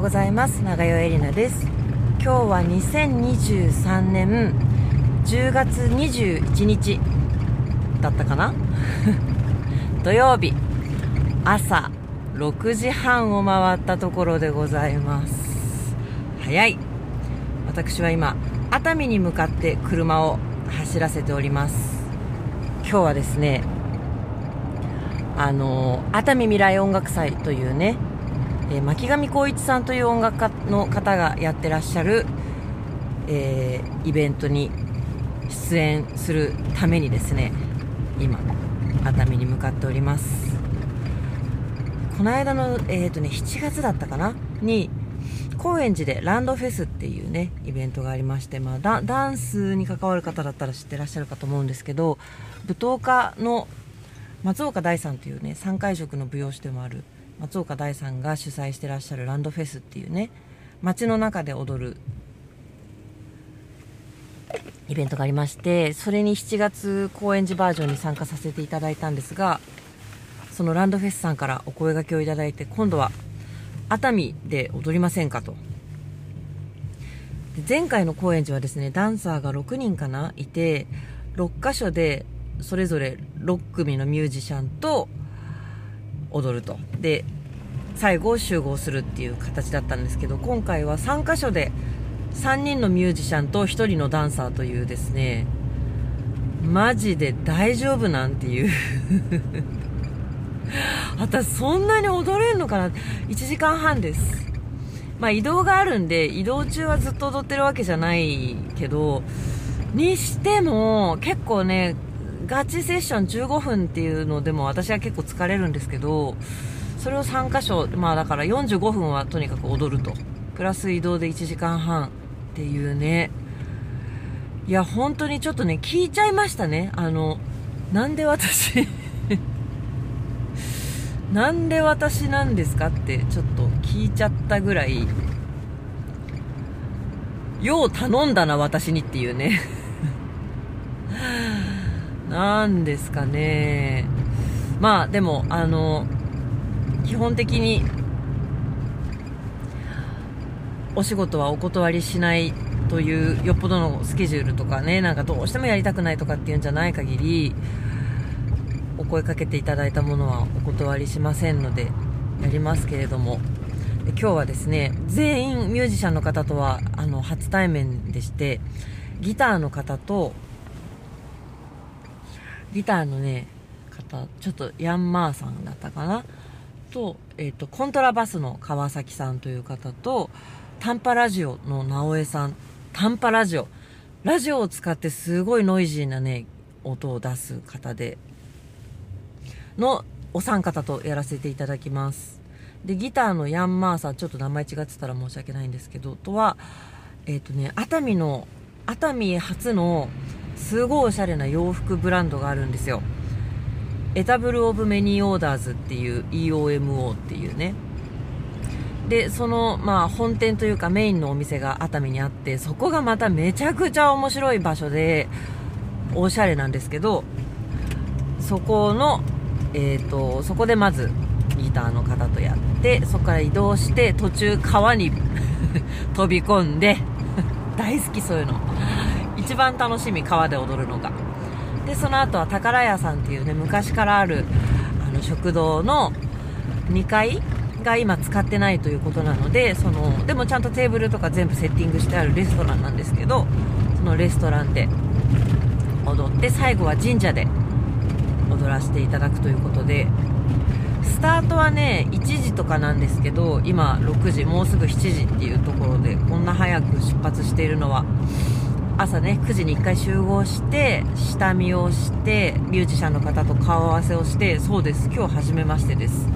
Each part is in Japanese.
ございます。長代エリナです。今日は2023年10月21日だったかな？土曜日。朝6時半を回ったところでございます。早い。私は今熱海に向かって車を走らせております。今日はですねあの熱海未来音楽祭というねえー、巻上光一さんという音楽家の方がやってらっしゃる、えー、イベントに出演するためにですね今熱海に向かっております。この間の、えーとね、7月だったかな？に高円寺でランドフェスっていうねイベントがありまして、まあ、ダンスに関わる方だったら知ってらっしゃるかと思うんですけど舞踏家の松岡大さんというね3会食の舞踊師でもある松岡大さんが主催してらっしゃるランドフェスっていうね街の中で踊るイベントがありましてそれに7月高円寺バージョンに参加させていただいたんですがそのランドフェスさんからお声がけをいただいて今度は熱海で踊りませんかと。前回の高円寺はですねダンサーが6人かないて6箇所でそれぞれ6組のミュージシャンと踊ると。で最後集合するっていう形だったんですけど今回は3箇所で3人のミュージシャンと1人のダンサーというですねマジで大丈夫なんていう。私そんなに踊れるのかな？1時間半です。まあ移動があるんで移動中はずっと踊ってるわけじゃないけどにしても結構ねガチセッション15分っていうのでも私は結構疲れるんですけど、それを3箇所、まあだから45分はとにかく踊ると。プラス移動で1時間半っていうね。いや、本当にちょっとね、聞いちゃいましたね。あの、なんで私 なんで私なんですかってちょっと聞いちゃったぐらい、よう頼んだな、私にっていうねなんですかね。まあ、でも、あの、基本的に、お仕事はお断りしないという、よっぽどのスケジュールとかね、なんかどうしてもやりたくないとかっていうんじゃない限り、お声かけていただいたものはお断りしませんので、やりますけれども、今日はですね、全員ミュージシャンの方とは、あの、初対面でして、ギターの方と、ギターのね、方、ちょっとヤンマーさんだったかな？と、えっ、ー、と、コントラバスの川崎さんという方と、短波ラジオの直江さん、短波ラジオ。ラジオを使ってすごいノイジーなね、音を出す方で、のお三方とやらせていただきます。で、ギターのヤンマーさん、ちょっと名前違ってたら申し訳ないんですけど、とは、えっ、ー、とね、熱海の、熱海初のすごいおしゃれな洋服ブランドがあるんですよ。 Eatable of Many Orders っていう EOMO っていうね。でそのまあ本店というかメインのお店が熱海にあってそこがまためちゃくちゃ面白い場所でおしゃれなんですけどそこのえっ、ー、とそこでまずギターの方とやってそこから移動して途中川に 飛び込んで 大好きそういうの。一番楽しみ川で踊るのが。でその後は宝屋さんっていうね昔からあるあの食堂の2階が今使ってないということなのでそのでもちゃんとテーブルとか全部セッティングしてあるレストランなんですけどそのレストランで踊って最後は神社で踊らせていただくということでスタートはね1時とかなんですけど今6時もうすぐ7時っていうところでこんな早く出発しているのは朝ね9時に1回集合して下見をしてミュージシャンの方と顔合わせをしてそうです今日初めましてです。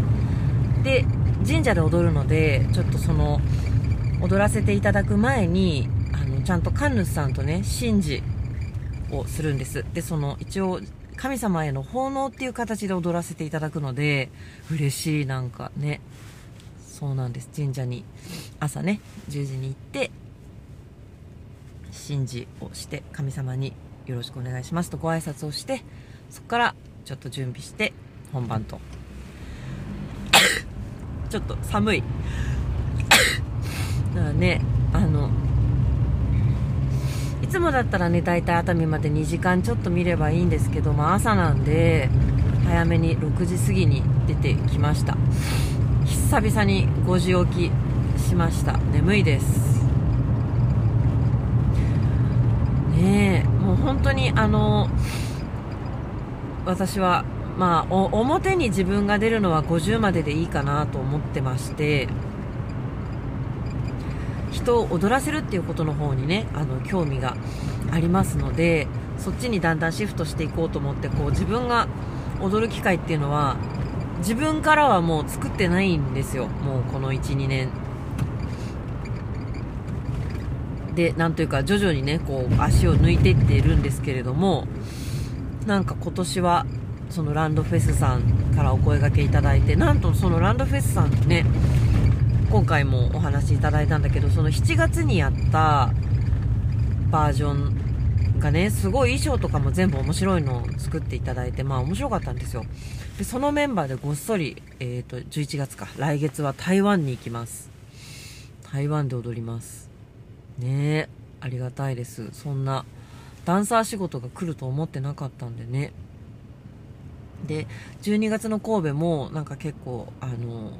で神社で踊るのでちょっとその踊らせていただく前にあのちゃんと神主さんとね神事をするんです。でその一応神様への奉納っていう形で踊らせていただくので嬉しいなんかね。そうなんです神社に。朝ね10時に行って神事をして神様によろしくお願いしますとご挨拶をしてそこからちょっと準備して本番と。ちょっと寒い。だからねあのいつもだったらね大体熱海まで2時間ちょっと見ればいいんですけど、まあ、朝なんで早めに6時過ぎに出てきました。久々に5時起きしました。眠いです。ねえもう本当にあの私はまあ表に自分が出るのは50まででいいかなと思ってまして人を踊らせるっていうことの方にねあの興味がありますのでそっちにだんだんシフトしていこうと思ってこう自分が踊る機会っていうのは自分からはもう作ってないんですよ。もうこの12年。でなんというか徐々にねこう足を抜いていっているんですけれどもなんか今年はそのランドフェスさんからお声がけいただいてなんとそのランドフェスさんね今回もお話いただいたんだけどその7月にやったバージョンがねすごい衣装とかも全部面白いのを作っていただいてまあ面白かったんですよ。でそのメンバーでごっそり、えー、と11月か来月は台湾に行きます。台湾で踊ります。ねありがたいです。そんなダンサー仕事が来ると思ってなかったんでね。で12月の神戸もなんか結構あの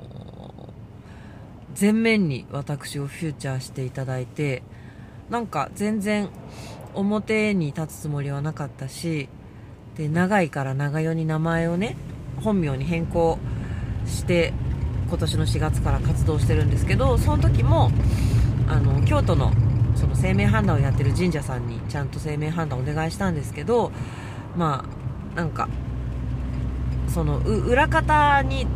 前面に私をフューチャーしていただいてなんか全然表に立つつもりはなかったしで長いから長代に名前をね本名に変更して今年の4月から活動してるんですけどその時もあの京都のその生命判断をやってる神社さんにちゃんと生命判断をお願いしたんですけどまあなんかその裏方に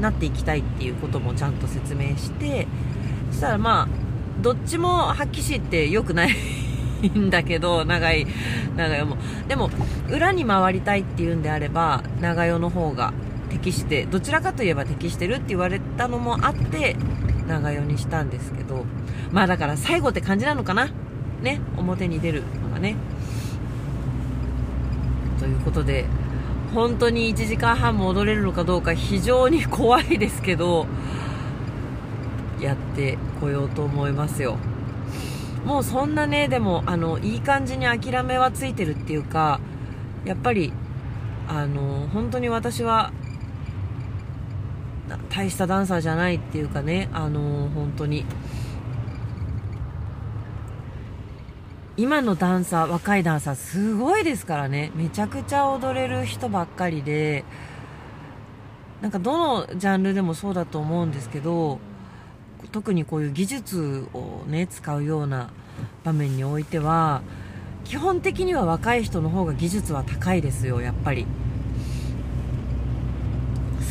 なっていきたいっていうこともちゃんと説明してそしたらまあどっちも発揮しって良くないんだけど長い長代も。でも裏に回りたいっていうんであれば長代の方が適してどちらかといえば適してるって言われたのもあって長代にしたんですけどまあだから最後って感じなのかな？ね表に出るのがね。ということで本当に1時間半も踊れるのかどうか非常に怖いですけどやってこようと思いますよ。もうそんなねでもあのいい感じに諦めはついてるっていうかやっぱりあの本当に私は大したダンサーじゃないっていうかねあの本当に今のダンサー、若いダンサーすごいですからね。めちゃくちゃ踊れる人ばっかりで、なんかどのジャンルでもそうだと思うんですけど、特にこういう技術をね、使うような場面においては、基本的には若い人の方が技術は高いですよ、やっぱり。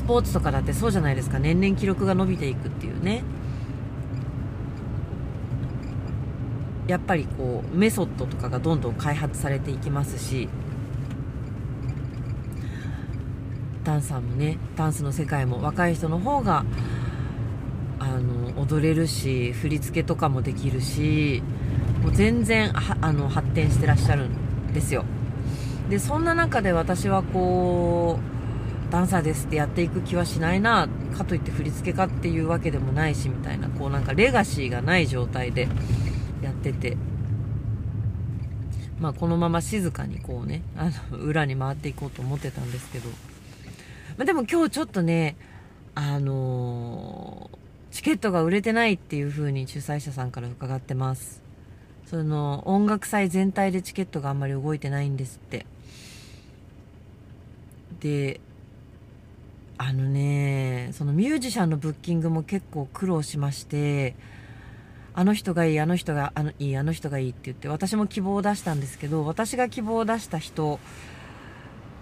ポーツとかだってそうじゃないですか。年々記録が伸びていくっていうね。やっぱりこうメソッドとかがどんどん開発されていきますしダンサーもねダンスの世界も若い人の方があの踊れるし振り付けとかもできるしもう全然あの発展してらっしゃるんですよでそんな中で私はこうダンサーですってやっていく気はしないなかといって振り付け家っていうわけでもないしみたいなこうなんかレガシーがない状態でやってて、まあ、このまま静かにこうね、あの、裏に回っていこうと思ってたんですけど、まあ、でも今日ちょっとね、あのー、チケットが売れてないっていう風に主催者さんから伺ってます。その、音楽祭全体でチケットがあんまり動いてないんですって。で、あのね、そのミュージシャンのブッキングも結構苦労しまして、あの人がいい、あの人があのいい、あの人がいいって言って、私も希望を出したんですけど、私が希望を出した人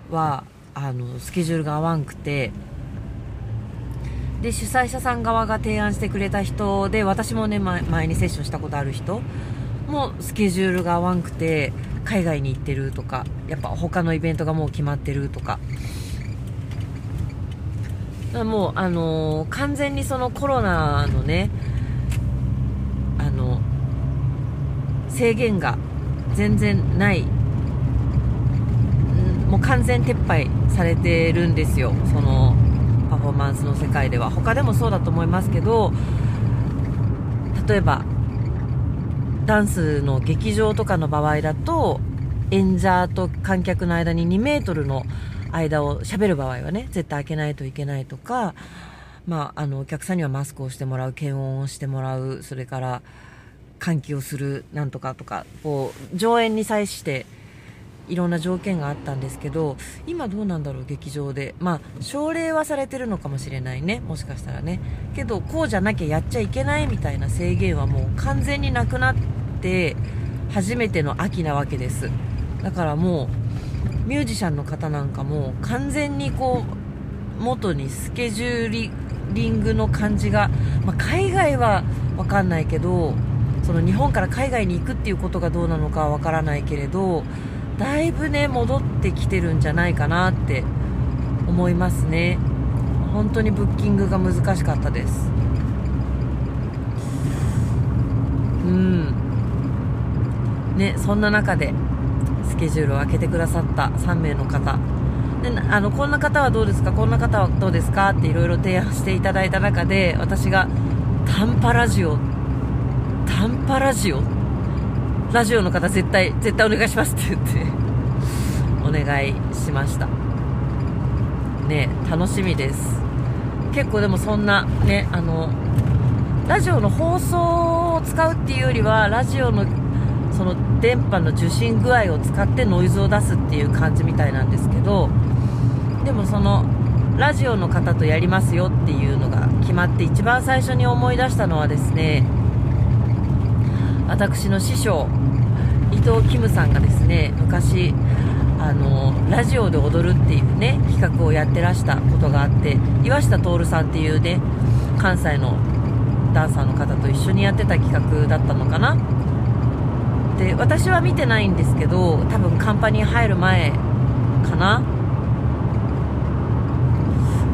は、あの、スケジュールが合わんくて、で、主催者さん側が提案してくれた人で、私もね、前にセッションしたことある人もスケジュールが合わんくて、海外に行ってるとか、やっぱ他のイベントがもう決まってるとか、もう、あのー、完全にそのコロナのね、あの制限が全然ない。もう完全撤廃されてるんですよ。そのパフォーマンスの世界では。他でもそうだと思いますけど例えばダンスの劇場とかの場合だと演者と観客の間に2メートルの間を喋る場合はね絶対開けないといけないとか、まあ、あのお客さんにはマスクをしてもらう検温をしてもらうそれから換気をするなんとかとかこう上演に際していろんな条件があったんですけど今どうなんだろう劇場で。まあ奨励はされてるのかもしれないねもしかしたらね。けどこうじゃなきゃやっちゃいけないみたいな制限はもう完全になくなって初めての秋なわけです。だからもうミュージシャンの方なんかも完全にこう元にスケジューリングの感じが、まあ、海外は分かんないけどその日本から海外に行くっていうことがどうなのかは分からないけれどだいぶね戻ってきてるんじゃないかなって思いますね。本当にブッキングが難しかったです。うん。ねそんな中でスケジュールを空けてくださった3名の方であのこんな方はどうですか？こんな方はどうですか？っていろいろ提案していただいた中で私が短波ラジオ短波ラジオ？ラジオの方絶対、絶対お願いしますって言ってお願いしました。ね楽しみです。結構でもそんな、ね、あの、ラジオの放送を使うっていうよりは、ラジオのその電波の受信具合を使ってノイズを出すっていう感じみたいなんですけど、でもその、ラジオの方とやりますよっていうのが決まって一番最初に思い出したのはですね、私の師匠伊藤キムさんがですね昔あのラジオで踊るっていうね企画をやってらしたことがあって岩下徹さんっていうね関西のダンサーの方と一緒にやってた企画だったのかなで私は見てないんですけど多分カンパニー入る前かな？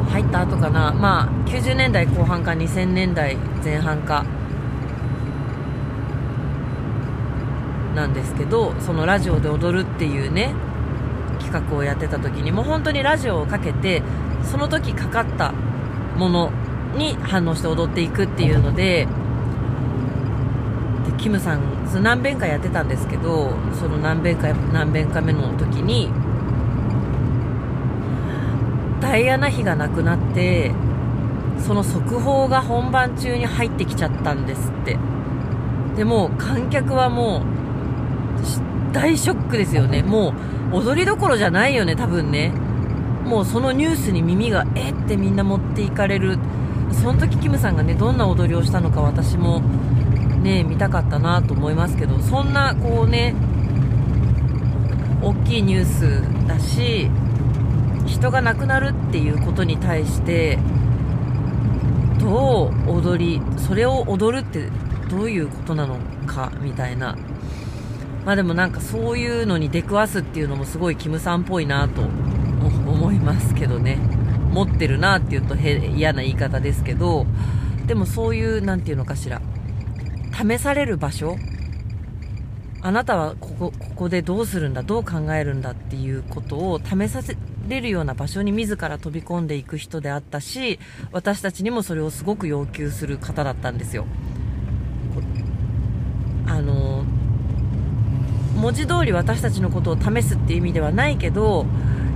入った後かな？まあ90年代後半か2000年代前半か。なんですけどそのラジオで踊るっていうね企画をやってた時にもう本当にラジオをかけてその時かかったものに反応して踊っていくっていうのででキムさんその何遍かやってたんですけどその何遍か何遍か目の時にダイアナ妃が亡くなってその速報が本番中に入ってきちゃったんですってでも観客はもう大ショックですよね。もう踊りどころじゃないよね、多分ね。もうそのニュースに耳がえってみんな持っていかれる。その時キムさんがね、どんな踊りをしたのか私もね、見たかったなと思いますけど、そんなこうね、大きいニュースだし、人が亡くなるっていうことに対して、どう踊り、それを踊るってどういうことなのかみたいなまあでもなんかそういうのに出くわすっていうのもすごいキムさんっぽいなと思いますけどね。持ってるなって言うと嫌な言い方ですけど、でもそういう、なんていうのかしら。試される場所？あなたはここ、ここでどうするんだ、どう考えるんだっていうことを試させれるような場所に自ら飛び込んでいく人であったし、私たちにもそれをすごく要求する方だったんですよ。あの文字通り私たちのことを試すっていう意味ではないけど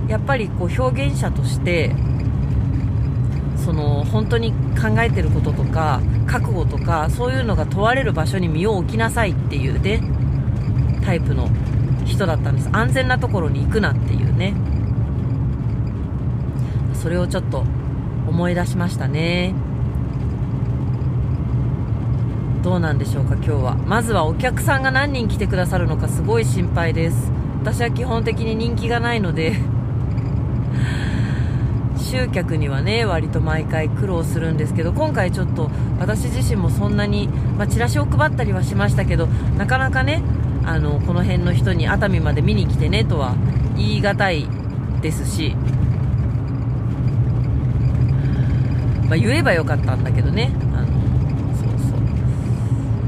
やっぱりこう表現者としてその本当に考えてることとか覚悟とかそういうのが問われる場所に身を置きなさいっていうねタイプの人だったんです。安全なところに行くなっていうね。それをちょっと思い出しましたね。どうなんでしょうか今日は。まずはお客さんが何人来てくださるのかすごい心配です。私は基本的に人気がないので集客にはね割と毎回苦労するんですけど今回ちょっと私自身もそんなに、まあ、チラシを配ったりはしましたけどなかなかねあのこの辺の人に熱海まで見に来てねとは言い難いですし、まあ、言えばよかったんだけどね。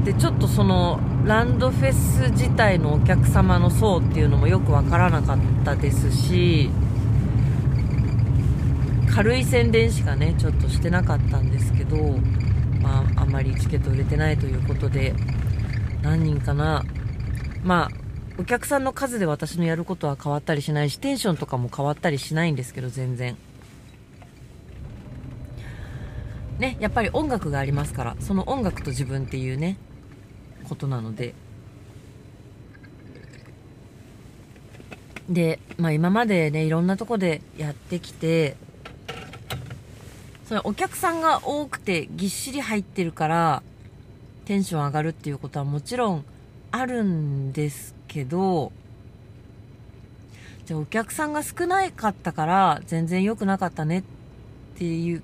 でちょっとそのランドフェス自体のお客様の層っていうのもよくわからなかったですし軽い宣伝しかねちょっとしてなかったんですけどまあ、あんまりチケット売れてないということで、何人かな。まあ、お客さんの数で私のやることは変わったりしないし、テンションとかも変わったりしないんですけど、全然。ね、やっぱり音楽がありますから、その音楽と自分っていうね、ことなので。で、まあ今までね、いろんなとこでやってきて、それお客さんが多くてぎっしり入ってるからテンション上がるっていうことはもちろんあるんですけどじゃあお客さんが少なかったから全然良くなかったねっていうっ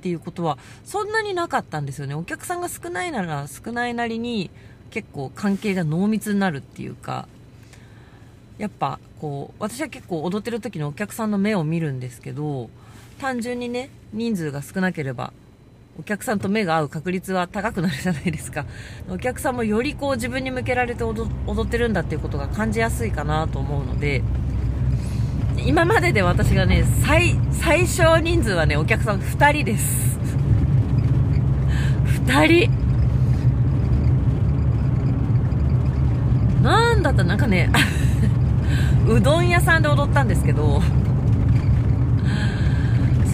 ていうことはそんなになかったんですよね。お客さんが少ないなら少ないなりに結構関係が濃密になるっていうかやっぱこう私は結構踊ってる時のお客さんの目を見るんですけど単純にね、人数が少なければ、お客さんと目が合う確率は高くなるじゃないですか。お客さんもよりこう自分に向けられて踊ってるんだっていうことが感じやすいかなと思うので、今までで私がね、最、最小人数はね、お客さん2人です。2人。なんだったなんかね、うどん屋さんで踊ったんですけど、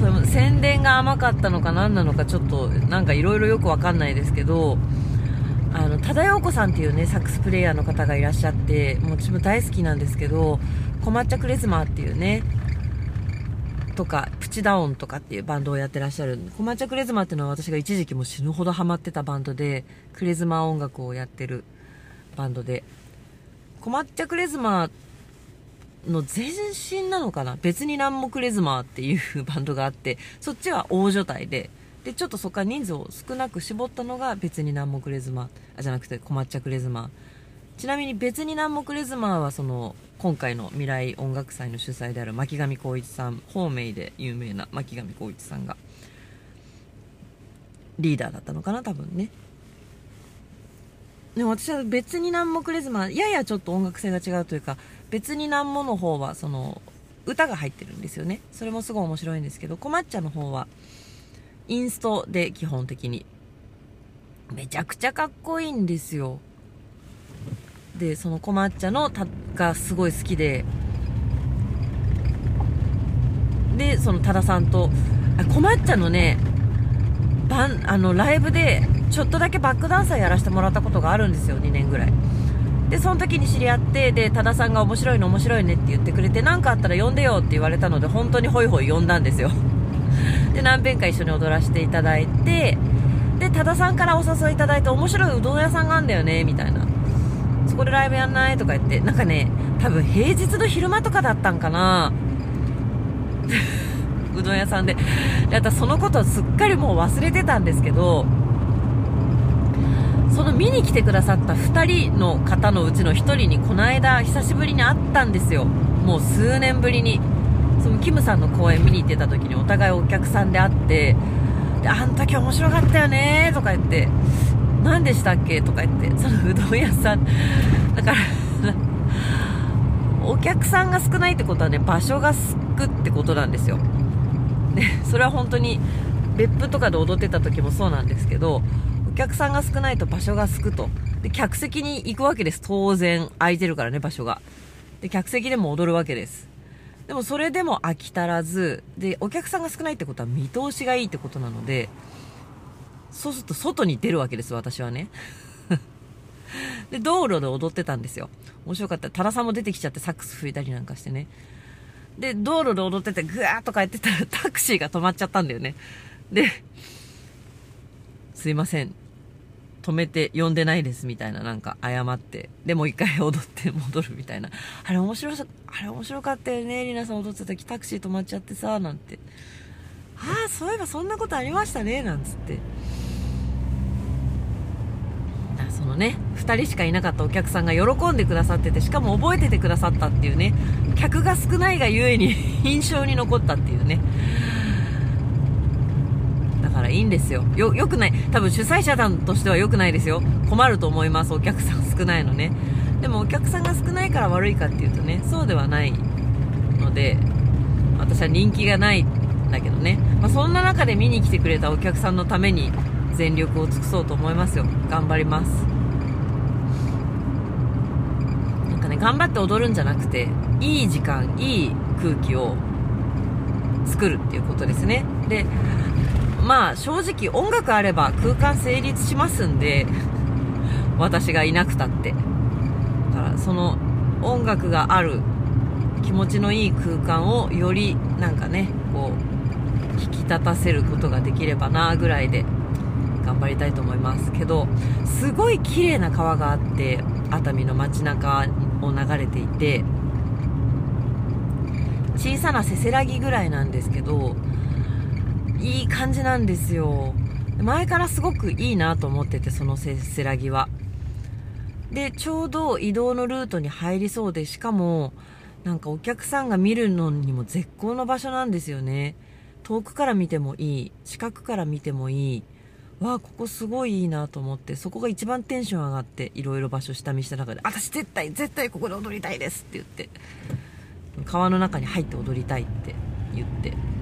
その宣伝が甘かったのか何なのかちょっとなんかいろいろよくわかんないですけどあの多田陽子さんっていうねサックスプレーヤーの方がいらっしゃってもう私も大好きなんですけどコマッチャクレズマーっていうねとかプチダウンとかっていうバンドをやってらっしゃるコマッチャクレズマっていうのは私が一時期も死ぬほどハマってたバンドでクレズマー音楽をやってるバンドでコマッチャクレズマーの前身なのかな？別に南木レズマーっていうバンドがあって、そっちは大所帯で、で、ちょっとそこから人数を少なく絞ったのが別に南木レズマー、あ、じゃなくて小抹茶クレズマー。ちなみに別に南木レズマーはその、今回の未来音楽祭の主催である巻上光一さん、方面で有名な巻上光一さんが、リーダーだったのかな？多分ね。でも私は別に南木レズマー、ややちょっと音楽性が違うというか、別になんもの方はその歌が入ってるんですよね。それもすごい面白いんですけどコマッチャの方はインストで基本的に。めちゃくちゃかっこいいんですよ。でそのコマッチャのたがすごい好きで。でその多田さんとコマッチャのねバンあのライブでちょっとだけバックダンサーやらせてもらったことがあるんですよ2年ぐらい。でその時に知り合ってで多田さんが面白いの面白いねって言ってくれて何かあったら呼んでよって言われたので本当にホイホイ呼んだんですよ。で何遍か一緒に踊らせていただいてで多田さんからお誘いいただいて面白いうどん屋さんがあるんだよねみたいな。そこでライブやんないとか言ってなんかね多分平日の昼間とかだったんかな。うどん屋さんで。で私そのことすっかりもう忘れてたんですけどその見に来てくださった2人の方のうちの1人にこの間久しぶりに会ったんですよ。もう数年ぶりに。そのキムさんの公演見に行ってた時にお互いお客さんで会ってであの時面白かったよねとか言って何でしたっけとか言ってそのうどん屋さん。だからお客さんが少ないってことはね場所がすくってことなんですよ。でそれは本当に別府とかで踊ってた時もそうなんですけどお客さんが少ないと場所がすくと。で、客席に行くわけです。当然。空いてるからね、場所が。で、客席でも踊るわけです。でもそれでも飽き足らず、で、お客さんが少ないってことは見通しがいいってことなので、そうすると外に出るわけです、私はね。で、道路で踊ってたんですよ。面白かった。多田さんも出てきちゃってサックス吹いたりなんかしてね。で、道路で踊っててぐわーっと帰ってたらタクシーが止まっちゃったんだよね。で、すいません。止めて呼んでないですみたいななんか謝って、でもう一回踊って戻るみたいな。あれ面白さ、あれ面白かったよね、りなさん踊ってた時タクシー止まっちゃってさ、なんて。ああ、そういえばそんなことありましたね、なんつって。そのね、2人しかいなかったお客さんが喜んでくださってて、しかも覚えててくださったっていうね、客が少ないがゆえに 印象に残ったっていうね。いいんですよ。よ、良くない。多分主催者団としては良くないですよ。困ると思います。お客さん少ないのね。でもお客さんが少ないから悪いかっていうとね、そうではないので、私は人気がないんだけどね。まあ、そんな中で見に来てくれたお客さんのために、全力を尽くそうと思いますよ頑張りますなんかね頑張って踊るんじゃなくていい時間いい空気を作るっていうことですねでまあ正直音楽あれば空間成立しますんで私がいなくたって。だからその音楽がある気持ちのいい空間をよりなんかねこう引き立たせることができればなぐらいで頑張りたいと思いますけどすごい綺麗な川があって熱海の街中を流れていて小さなせせらぎぐらいなんですけどいい感じなんですよ。前からすごくいいなと思っててそのせせらぎは。でちょうど移動のルートに入りそうでしかもなんかお客さんが見るのにも絶好の場所なんですよね。遠くから見てもいい近くから見てもいい。わあここすごいいいなと思ってそこが一番テンション上がっていろいろ場所下見した中で私絶対絶対ここで踊りたいですって言って川の中に入って踊りたいって言って。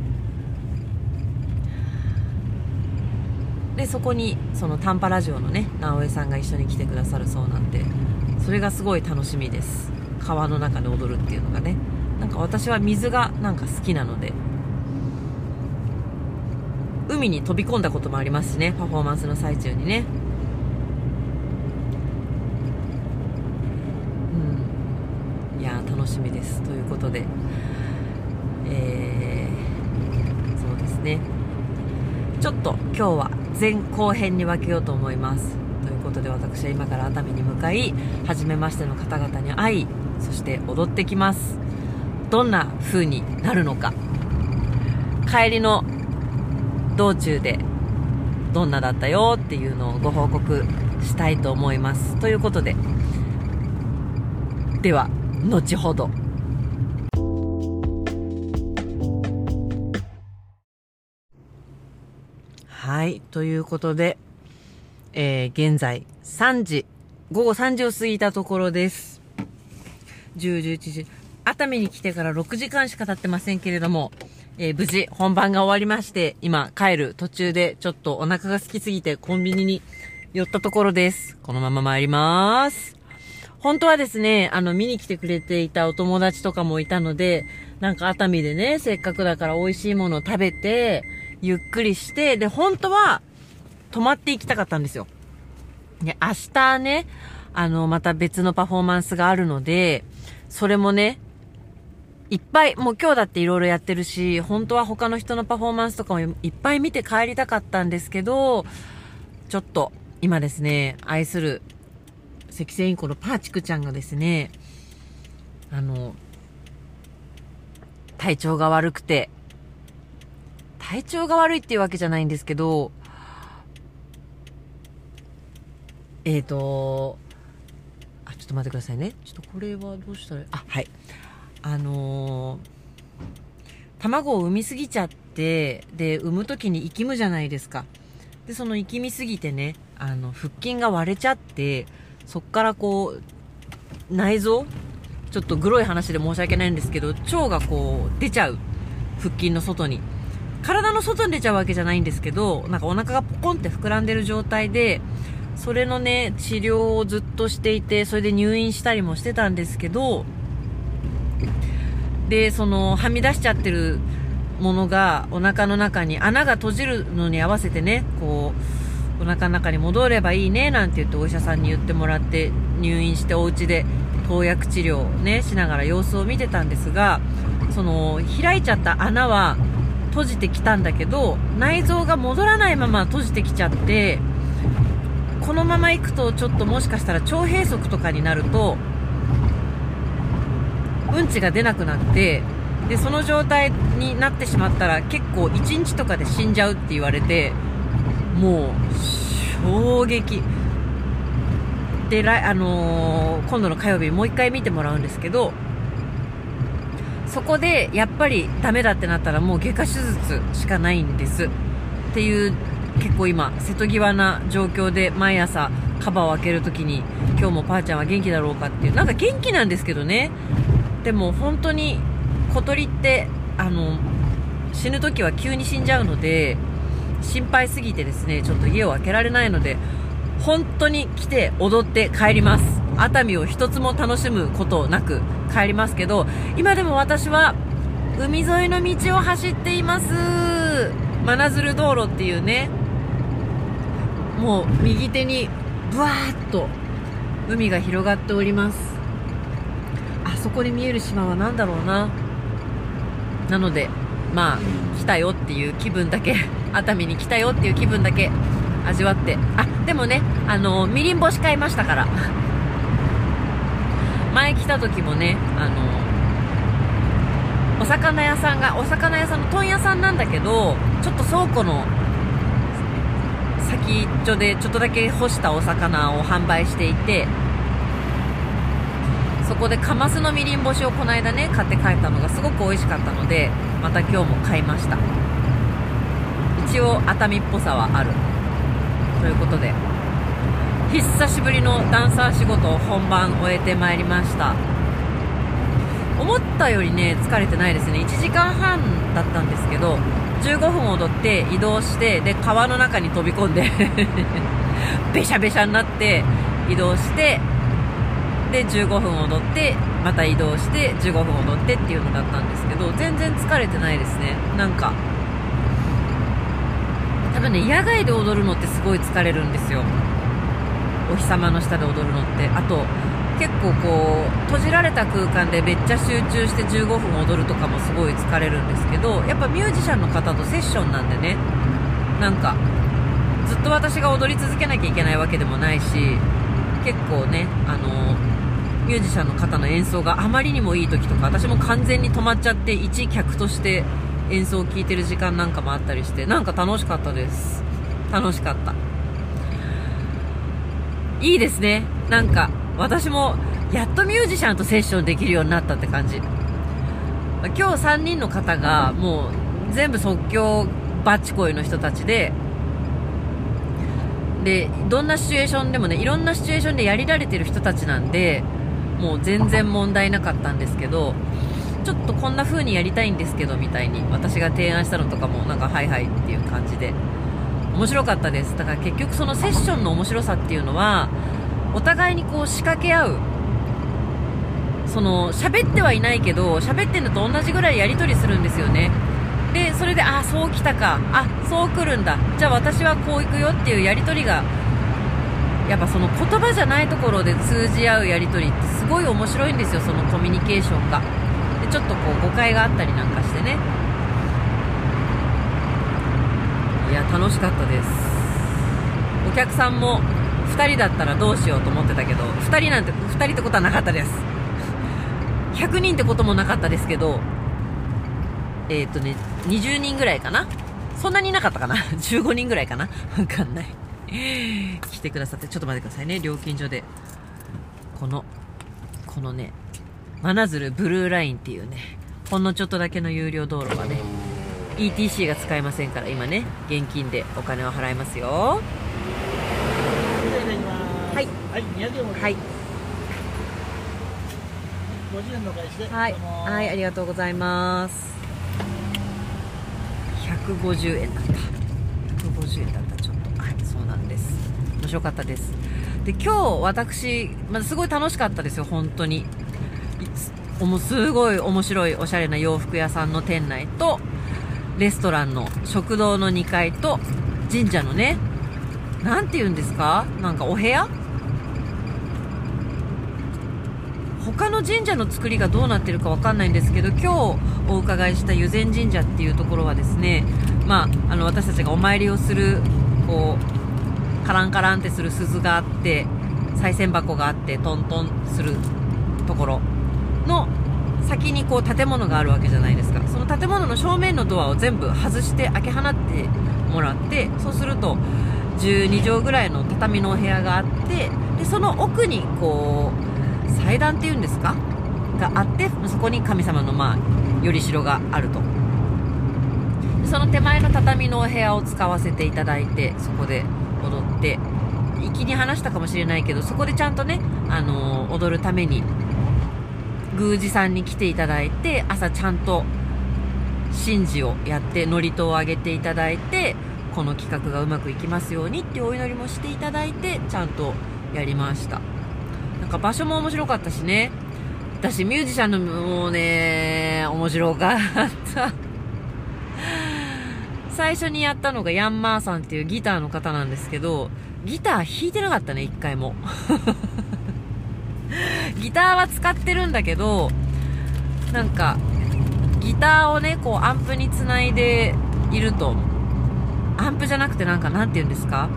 でそこにその短波ラジオのね直江さんが一緒に来てくださるそうなんでそれがすごい楽しみです。川の中で踊るっていうのがね。なんか私は水がなんか好きなので。海に飛び込んだこともありますしねパフォーマンスの最中にね。うん。いや楽しみです。ということで。えー、そうですね。ちょっと今日は前後編に分けようと思います。ということで私は今から熱海に向かい初めましての方々に会いそして踊ってきます。どんな風になるのか。帰りの道中でどんなだったよっていうのをご報告したいと思います。ということででは後ほど。はいということで、えー、現在3時午後3時を過ぎたところです10、11時熱海に来てから6時間しか経ってませんけれどもえー、無事本番が終わりまして、今帰る途中でちょっとお腹が空きすぎてコンビニに寄ったところです。このまま参ります。本当はですね、あの、見に来てくれていたお友達とかもいたので、なんか熱海でね、せっかくだから美味しいものを食べて、ゆっくりして、で、本当は泊まっていきたかったんですよ。で、明日ね、あの、また別のパフォーマンスがあるので、それもね、いっぱい、もう今日だっていろいろやってるし、本当は他の人のパフォーマンスとかもいっぱい見て帰りたかったんですけど、ちょっと、今ですね、愛する、赤星インコのパーチクちゃんがですね、あの、体調が悪くて、体調が悪いっていうわけじゃないんですけど、えっ、ー、と、あ、ちょっと待ってくださいね。ちょっとこれはどうしたら、あ、はい。あのー、卵を産みすぎちゃって、で、産む時に生きむじゃないですか。で、その生きみすぎてね、あの、腹筋が割れちゃって、そっからこう、内臓ちょっとグロい話で申し訳ないんですけど、腸がこう、出ちゃう。腹筋の外に。体の外に出ちゃうわけじゃないんですけど、なんかお腹がポコンって膨らんでる状態で、それのね、治療をずっとしていて、それで入院したりもしてたんですけど、で、その、はみ出しちゃってるものがお腹の中に穴が閉じるのに合わせてね、こう、お腹の中に戻ればいいね、なんて言ってお医者さんに言ってもらって入院してお家で投薬治療ね、しながら様子を見てたんですが、その、開いちゃった穴は閉じてきたんだけど、内臓が戻らないまま閉じてきちゃって、このまま行くとちょっともしかしたら腸閉塞とかになると、うんちが出なくなってでその状態になってしまったら結構1日とかで死んじゃうって言われてもう衝撃。で、あのー、今度の火曜日もう一回見てもらうんですけどそこでやっぱりダメだってなったらもう外科手術しかないんです。っていう結構今瀬戸際な状況で毎朝カバーを開けるときに今日もパーちゃんは元気だろうかっていう。なんか元気なんですけどね。でも本当に小鳥ってあの死ぬ時は急に死んじゃうので心配すぎてですねちょっと家を開けられないので本当に来て踊って帰ります。熱海を一つも楽しむことなく帰りますけど今でも私は海沿いの道を走っています。真鶴道路っていうねもう右手にブワーッと海が広がっております。あそこに見える島は何だろうな。なのでまあ来たよっていう気分だけ熱海に来たよっていう気分だけ味わって。あでもねあのみりん干し買いましたから。前来た時もねあのお魚屋さんがお魚屋さんの問屋さんなんだけどちょっと倉庫の先っちょでちょっとだけ干したお魚を販売していてそこでカマスのみりん干しをこの間ね買って帰ったのがすごく美味しかったのでまた今日も買いました。一応熱海っぽさはある。ということで。久しぶりのダンサー仕事を本番終えてまいりました。思ったよりね疲れてないですね。1時間半だったんですけど15分踊って移動してで川の中に飛び込んで べしゃべしゃになって移動してで15分踊ってまた移動して15分踊ってっていうのだったんですけど全然疲れてないですね。なんか多分ね野外で踊るのってすごい疲れるんですよ。お日様の下で踊るのって。あと結構こう閉じられた空間でめっちゃ集中して15分踊るとかもすごい疲れるんですけどやっぱミュージシャンの方とセッションなんでね。なんかずっと私が踊り続けなきゃいけないわけでもないし結構ねあのミュージシャンの方の演奏があまりにもいい時とか私も完全に止まっちゃって一客として演奏を聴いてる時間なんかもあったりしてなんか楽しかったです。楽しかった。いいですね。なんか私もやっとミュージシャンとセッションできるようになったって感じ。今日3人の方がもう全部即興バッチコイの人たちででどんなシチュエーションでもねいろんなシチュエーションでやりられてる人たちなんでもう全然問題なかったんですけどちょっとこんな風にやりたいんですけどみたいに私が提案したのとかもなんかはいはいっていう感じで。面白かったです。だから結局そのセッションの面白さっていうのはお互いにこう仕掛け合う。その喋ってはいないけど喋ってるのと同じぐらいやり取りするんですよね。でそれであそう来たか。あそう来るんだ。じゃあ私はこう行くよっていうやり取りがやっぱその言葉じゃないところで通じ合うやり取りってすごい面白いんですよそのコミュニケーションが。でちょっとこう誤解があったりなんかしてね。いや楽しかったです。お客さんも2人だったらどうしようと思ってたけど2人なんて2人ってことはなかったです。100人ってこともなかったですけどえっ、とね20人ぐらいかな？そんなにいなかったかな？15人ぐらいかな？わかんない。来てくださってちょっと待ってくださいね。料金所で。このこのね真鶴ブルーラインっていうねほんのちょっとだけの有料道路はね ETC が使えませんから今ね現金でお金を払いますよ。はい。はい。はいはい、はい、ありがとうございます。150円だった。150円だったちょっと。はいそうなんです。面白かったです。で今日私、まあ、すごい楽しかったですよ本当に。もうすごい面白いおしゃれな洋服屋さんの店内とレストランの食堂の2階と神社のね何て言うんですか？なんかお部屋？他の神社の作りがどうなってるかわかんないんですけど今日お伺いした湯前神社っていうところはですね、まあ、あの私たちがお参りをするこうカランカランってする鈴があって賽銭箱があってトントンするところの先にこう建物があるわけじゃないですか。その建物の正面のドアを全部外して開け放ってもらってそうすると12畳ぐらいの畳のお部屋があってでその奥にこう祭壇っていうんですか？があってそこに神様のまあよりしろがあると。その手前の畳のお部屋を使わせていただいてそこで踊って粋に話したかもしれないけどそこでちゃんとね、あのー、踊るために宮司さんに来ていただいて朝ちゃんと神事をやって祝詞をあげていただいてこの企画がうまくいきますようにっていうお祈りもしていただいてちゃんとやりました。なんか場所も面白かったしね。私ミュージシャンのもうね面白かった。最初にやったのがヤンマーさんっていうギターの方なんですけどギター弾いてなかったね一回も。ギターは使ってるんだけどなんかギターをねこうアンプにつないでいると。アンプじゃなくてなんかなんて言うんですか？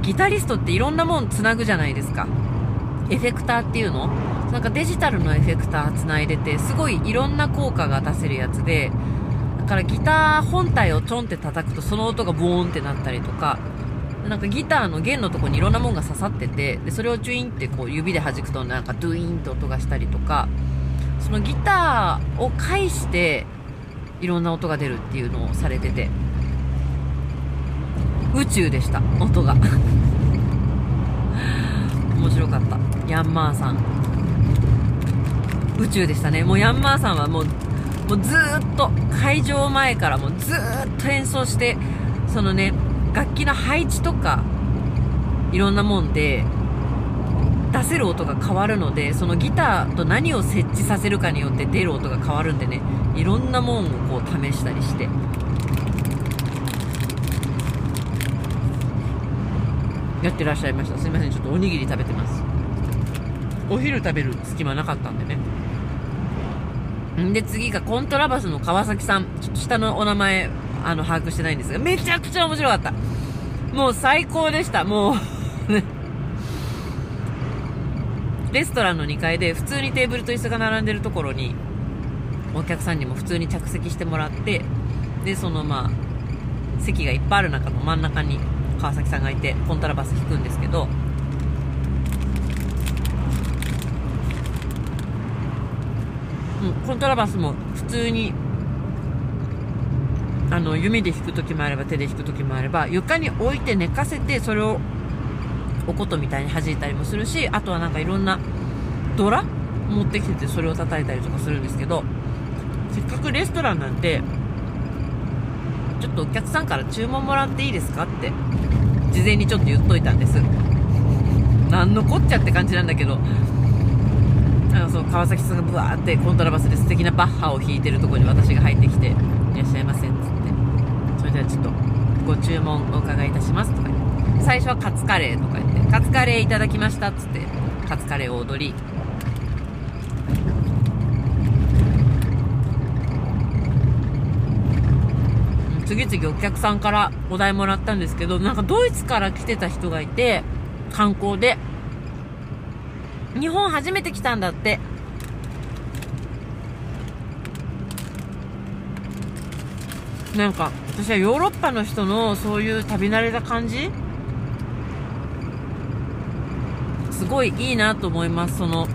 ギタリストっていろんなもんつなぐじゃないですか。エフェクターっていうの？なんかデジタルのエフェクターつないでて、すごいいろんな効果が出せるやつで、だからギター本体をちょんって叩くとその音がボーンってなったりとか、なんかギターの弦のとこにいろんなもんが刺さってて、で、それをチュインってこう指で弾くとなんかドゥイーンって音がしたりとか、そのギターを介していろんな音が出るっていうのをされてて、宇宙でした音が。面白かった。ヤンマーさん。宇宙でしたね。もうヤンマーさんはもうもうずっと会場前からもうずっと演奏してそのね楽器の配置とかいろんなもんで出せる音が変わるのでそのギターと何を設置させるかによって出る音が変わるんでねいろんなもんをこう試したりして。やってらっしゃいました。すいませんちょっとおにぎり食べてます。お昼食べる隙間なかったんでね。んで次がコントラバスの川崎さん。下のお名前あの把握してないんですがめちゃくちゃ面白かった。もう最高でした。もうレストランの2階で普通にテーブルと椅子が並んでるところにお客さんにも普通に着席してもらってでそのまあ席がいっぱいある中の真ん中に川崎さんがいてコントラバス弾くんですけどうん、コントラバスも普通にあの弓で弾く時もあれば手で弾く時もあれば床に置いて寝かせてそれをお琴みたいに弾いたりもするしあとはなんかいろんなドラ持ってきててそれを叩いたりとかするんですけどせっかくレストランなんでちょっとお客さんから注文もらっていいですかって事前にちょっと言っといたんです。何のこっちゃって感じなんだけど。あのそう川崎さんがブワーってコントラバスで素敵なバッハを弾いてるとこに私が入ってきて「いらっしゃいませ」ちょっとご注文お伺いいたしますとか最初はカツカレーとか言ってカツカレーいただきましたっつってカツカレーを踊り次々お客さんからお題もらったんですけどなんかドイツから来てた人がいて観光で。日本初めて来たんだって。なんか私はヨーロッパの人のそういう旅慣れた感じ？すごいいいなと思います。その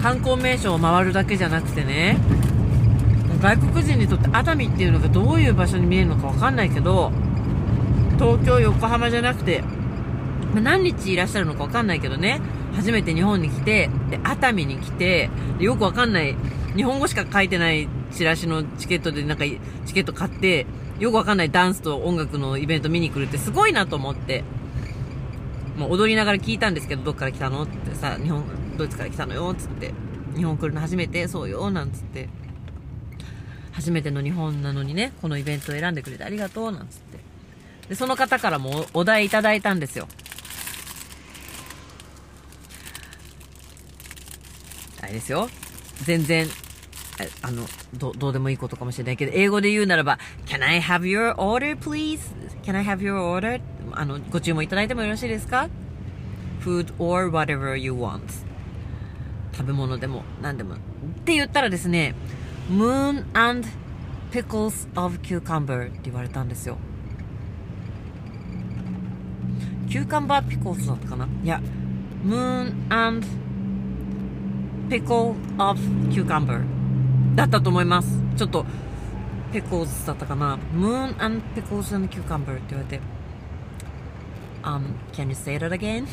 観光名所を回るだけじゃなくてね。外国人にとって熱海っていうのがどういう場所に見えるのか分かんないけど東京横浜じゃなくて何日いらっしゃるのか分かんないけどね。初めて日本に来てで熱海に来てよく分かんない日本語しか書いてないチラシのチケットでなんかチケット買ってよく分かんないダンスと音楽のイベント見に来るってすごいなと思って。もう踊りながら聞いたんですけどどっから来たのってさ日本ドイツから来たのよっつって。日本来るの初めてそうよなんつって。初めての日本なのにねこのイベントを選んでくれてありがとうなんつって。でその方からもお題いただいたんですよ。あれですよ。全然あのどどうでもいいことかもしれないけど英語で言うならば Can I have your order please? Can I have your order? あのご注文いただいてもよろしいですか？Food or whatever you want. 食べ物でも何でも。って言ったらですね Moon and pickles of cucumber って言われたんですよ。キューカンバーピコルスだったかな？いや Moon and ペコーオフキューカンバーだったと思います。ちょっと、ペコーズだったかな。ムーンペコーズキューカンブルって言われて。Um, can you say that again?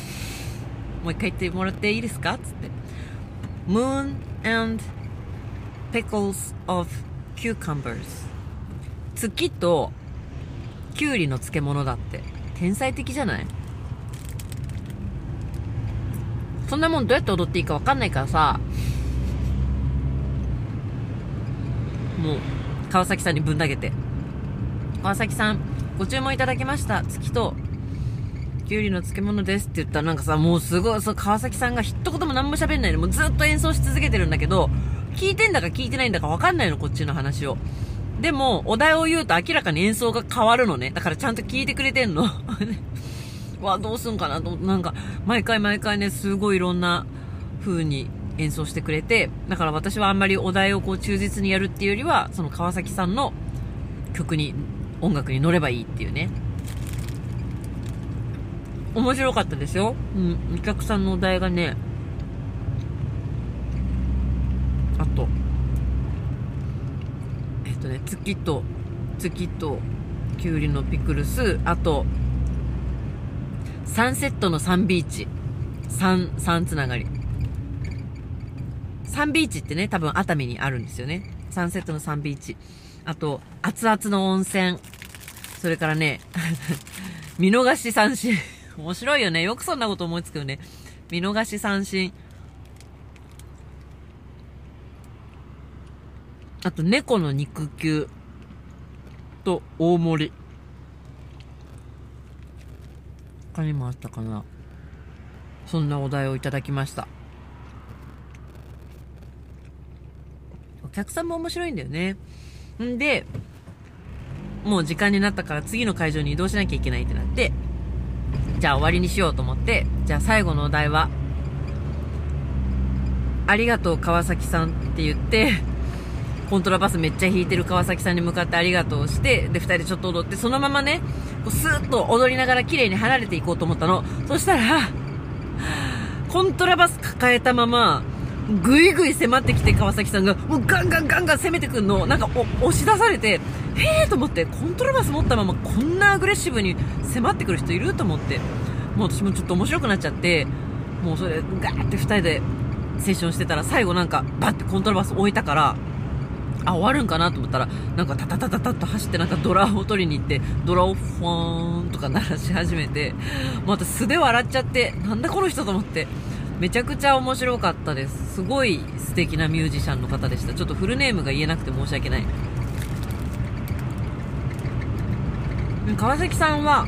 もう一回言ってもらっていいですか？つって。Moon and pickles of cucumbers. 月とキュウリの漬物だって。天才的じゃない？そんなもんどうやって踊っていいかわかんないからさ、もう、川崎さんにぶん投げて。川崎さん、ご注文いただきました。月と、きゅうりの漬物ですって言ったらなんかさ、もうすごい、そう、川崎さんが一言も何も喋んないで、もうずっと演奏し続けてるんだけど、聞いてんだか聞いてないんだかわかんないの、こっちの話を。でも、お題を言うと明らかに演奏が変わるのね。だからちゃんと聞いてくれてんの。わ、どうすんかなと、なんか、毎回毎回ね、すごいいろんな風に演奏してくれて、だから私はあんまりお題をこう忠実にやるっていうよりは、その川崎さんの曲に、音楽に乗ればいいっていうね。面白かったですよ。うん、お客さんのお題がね、あと、えっとね、月と、月と、きゅうりのピクルス、あと、サンセットのサンビーチ。サン、サンつながり。サンビーチってね、多分熱海にあるんですよね。サンセットのサンビーチ。あと、熱々の温泉。それからね、見逃し三振。面白いよね。よくそんなこと思いつくよね。見逃し三振。あと、猫の肉球と大盛り。他にもあったかな。そんなお題をいただきました。お客さんも面白いんだよね。んで、もう時間になったから次の会場に移動しなきゃいけないってなって、じゃあ終わりにしようと思って、じゃあ最後のお題は、ありがとう川崎さんって言って、コントラバスめっちゃ弾いてる川崎さんに向かってありがとうして、で、二人でちょっと踊って、そのままね、こうスーッと踊りながら綺麗に離れていこうと思ったの。そしたら、コントラバス抱えたまま、ぐいぐい迫ってきて川崎さんが、もうガンガンガンガン攻めてくんの、なんか押し出されて、へーと思って、コントラバス持ったままこんなアグレッシブに迫ってくる人いると思って、もう私もちょっと面白くなっちゃって、もうそれ、ガーって二人でセッションしてたら、最後なんか、バッてコントラバス置いたから、あ、終わるんかなと思ったら、なんかタタタタタッと走ってなんかドラを取りに行って、ドラをフォーンとか鳴らし始めて、また素で笑っちゃって、なんだこの人と思って、めちゃくちゃ面白かったです。すごい素敵なミュージシャンの方でした。ちょっとフルネームが言えなくて申し訳ない。川崎さんは、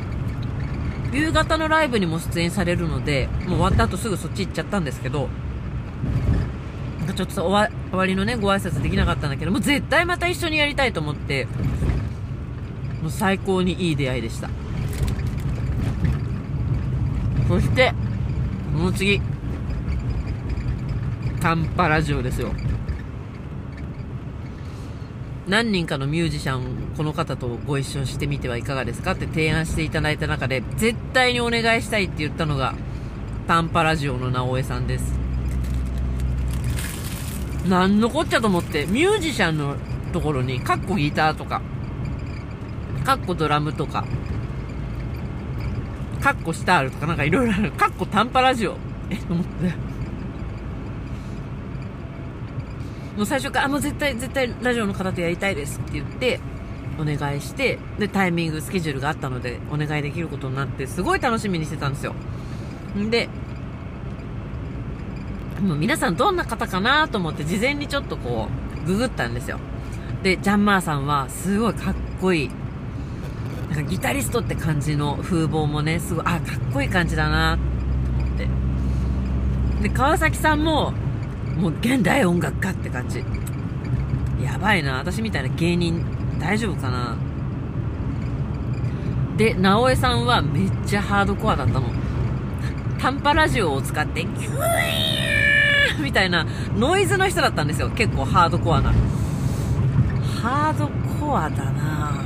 夕方のライブにも出演されるので、もう終わった後すぐそっち行っちゃったんですけど、かちょっと終わりのね、ご挨拶できなかったんだけど、もう絶対また一緒にやりたいと思って、もう最高にいい出会いでした。そして、その次、カンパラジオですよ。何人かのミュージシャン、この方とご一緒してみてはいかがですか？って提案していただいた中で、絶対にお願いしたいって言ったのが、タンパラジオの直江さんです。なんのこっちゃと思って、ミュージシャンのところに、カッコギターとか、カッコドラムとか、カッコスタールとかなんかいろいろある。カッコタンパラジオ。え、と思って。もう最初から、あ、もう絶対、絶対ラジオの方とやりたいですって言って、お願いして、で、タイミング、スケジュールがあったので、お願いできることになって、すごい楽しみにしてたんですよ。んで、もう皆さんどんな方かなと思って事前にちょっとこう、ググったんですよ。で、ジャンマーさんはすごいかっこいい。なんかギタリストって感じの風貌もね、すごい、あ、かっこいい感じだなと思って。で、川崎さんも、もう現代音楽家って感じ。やばいな。私みたいな芸人、大丈夫かなで、直江さんはめっちゃハードコアだったの。短波ラジオを使って、キューみたいなノイズの人だったんですよ。結構ハードコアな。ハードコアだな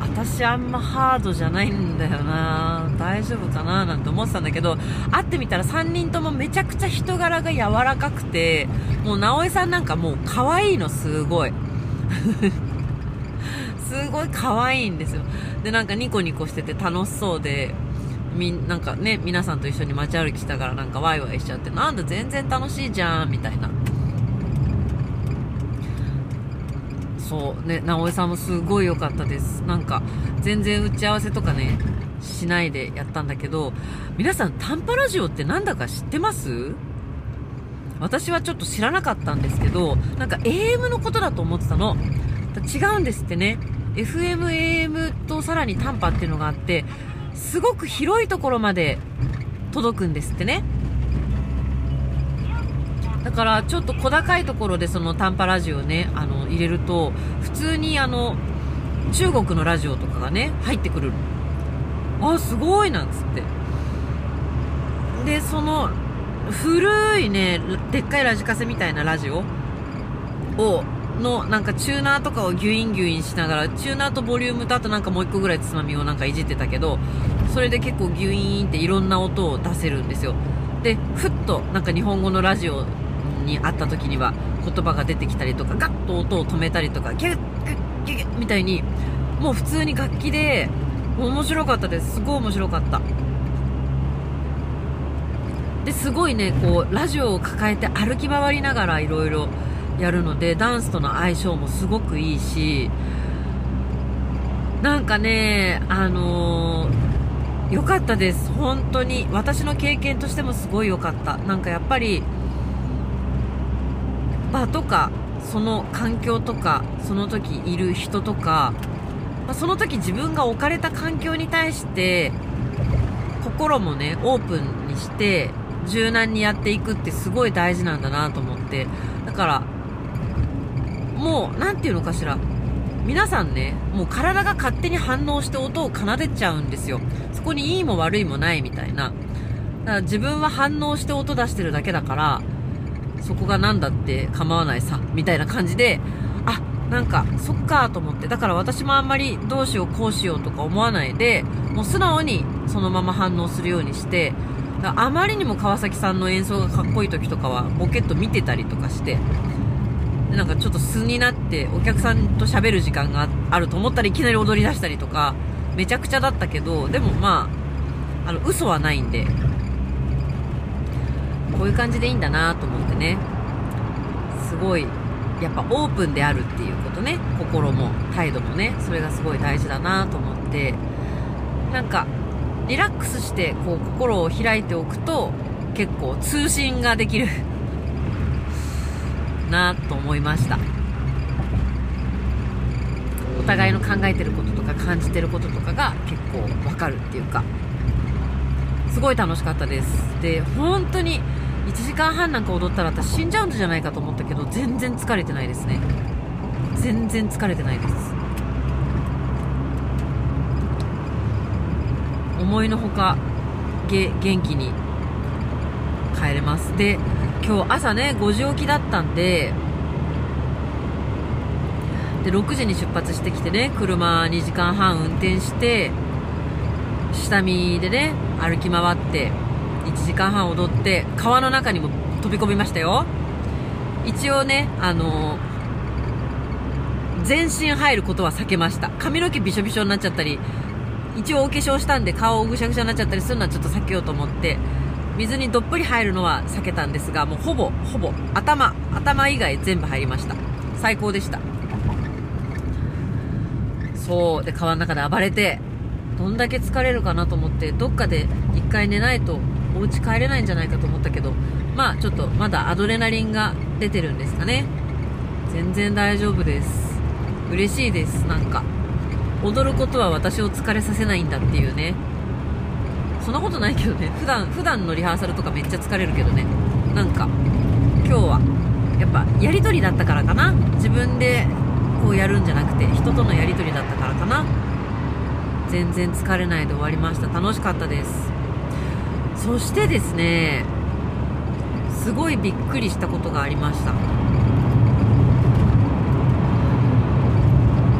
私あんまハードじゃないんだよな大丈夫かな？なんて思ってたんだけど、会ってみたら3人ともめちゃくちゃ人柄が柔らかくて、もう直江さんなんかもう可愛いのすごい。すごい可愛いんですよ。で、なんかニコニコしてて楽しそうで、み、なんかね、皆さんと一緒に街歩きしたからなんかワイワイしちゃって、なんだ全然楽しいじゃん、みたいな。そうね直江さんもすごい良かったです。なんか全然打ち合わせとかねしないでやったんだけど皆さん短波ラジオってなんだか知ってます？私はちょっと知らなかったんですけどなんか AM のことだと思ってたの。違うんですってね。FM、AM とさらに短波っていうのがあってすごく広いところまで届くんですってね。だからちょっと小高いところでその短波ラジオねあの入れると普通にあの中国のラジオとかがね入ってくる。あすごいなんつって。でその古いねでっかいラジカセみたいなラジオをのなんかチューナーとかをギュインギュインしながらチューナーとボリュームとあとなんかもう1個ぐらいつまみをなんかいじってたけどそれで結構ギュイーンっていろんな音を出せるんですよ。でふっとなんか日本語のラジオに会った時には言葉が出てきたりとかガッと音を止めたりとかギュッギュッギュッみたいにもう普通に楽器で面白かったです。すごい面白かった。ですごいねこうラジオを抱えて歩き回りながらいろいろやるのでダンスとの相性もすごくいいしなんかねあのー、よかったです。本当に。私の経験としてもすごい良かった。なんかやっぱり場とかその環境とかその時いる人とか、まあ、その時自分が置かれた環境に対して心もねオープンにして柔軟にやっていくってすごい大事なんだなと思って。だからもう何て言うのかしら。皆さんねもう体が勝手に反応して音を奏でちゃうんですよ。そこにいいも悪いもないみたいな。だから自分は反応して音出してるだけだからそこが何だって構わないさ、みたいな感じで、あ、なんか、そっかと思って、だから私もあんまりどうしようこうしようとか思わないで、もう素直にそのまま反応するようにして、あまりにも川崎さんの演奏がかっこいい時とかは、ボケット見てたりとかして、なんかちょっと素になってお客さんと喋る時間があると思ったらいきなり踊り出したりとか、めちゃくちゃだったけど、でもまあ、あの、嘘はないんで、こういう感じでいいんだなと思ってね。すごいやっぱオープンであるっていうことね。心も態度もね。それがすごい大事だなと思って。なんかリラックスしてこう心を開いておくと結構通信ができる。なと思いました。お互いの考えてることとか感じてることとかが結構わかるっていうかすごい楽しかったです。で本当に1時間半なんか踊ったら私死んじゃうんじゃないかと思ったけど全然疲れてないですね。全然疲れてないです。思いのほか元気に帰れます。で今日朝ね5時起きだったんでで6時に出発してきてね車2時間半運転して下見でね歩き回って1時間半踊って川の中にも飛び込みましたよ。一応ねあの全身入ることは避けました。髪の毛びしょびしょになっちゃったり一応お化粧したんで顔ぐしゃぐしゃになっちゃったりするのはちょっと避けようと思って水にどっぷり入るのは避けたんですがもうほぼほぼ頭頭以外全部入りました。最高でした。そう。で川の中で暴れてどんだけ疲れるかなと思ってどっかで1回寝ないとお家帰れないんじゃないかと思ったけどまあちょっとまだアドレナリンが出てるんですかね。全然大丈夫です。嬉しいですなんか。踊ることは私を疲れさせないんだっていうね。そんなことないけどね。普段普段のリハーサルとかめっちゃ疲れるけどね。なんか今日はやっぱやり取りだったからかな。自分でこうやるんじゃなくて人とのやり取りだったからかな。全然疲れないで終わりました。楽しかったです。そしてですねすごいびっくりしたことがありました。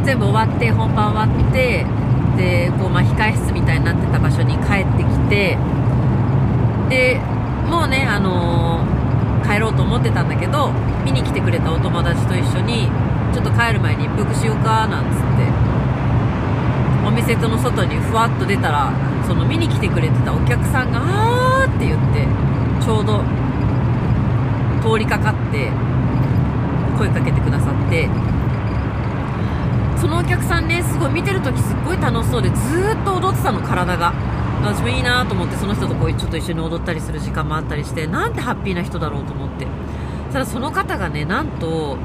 全部終わって本番終わってでこう、まあ、控え室みたいになってた場所に帰ってきてでもうね、あのー、帰ろうと思ってたんだけど見に来てくれたお友達と一緒にちょっと帰る前に一服しようかなんつってお店との外にふわっと出たらその見に来てくれてたお客さんが「あー」って言ってちょうど通りかかって声かけてくださってそのお客さんねすごい見てるときすっごい楽しそうでずっと踊ってたの体が。私もいいなと思ってその人とこうちょっと一緒に踊ったりする時間もあったりしてなんてハッピーな人だろうと思って。ただその方がねなんと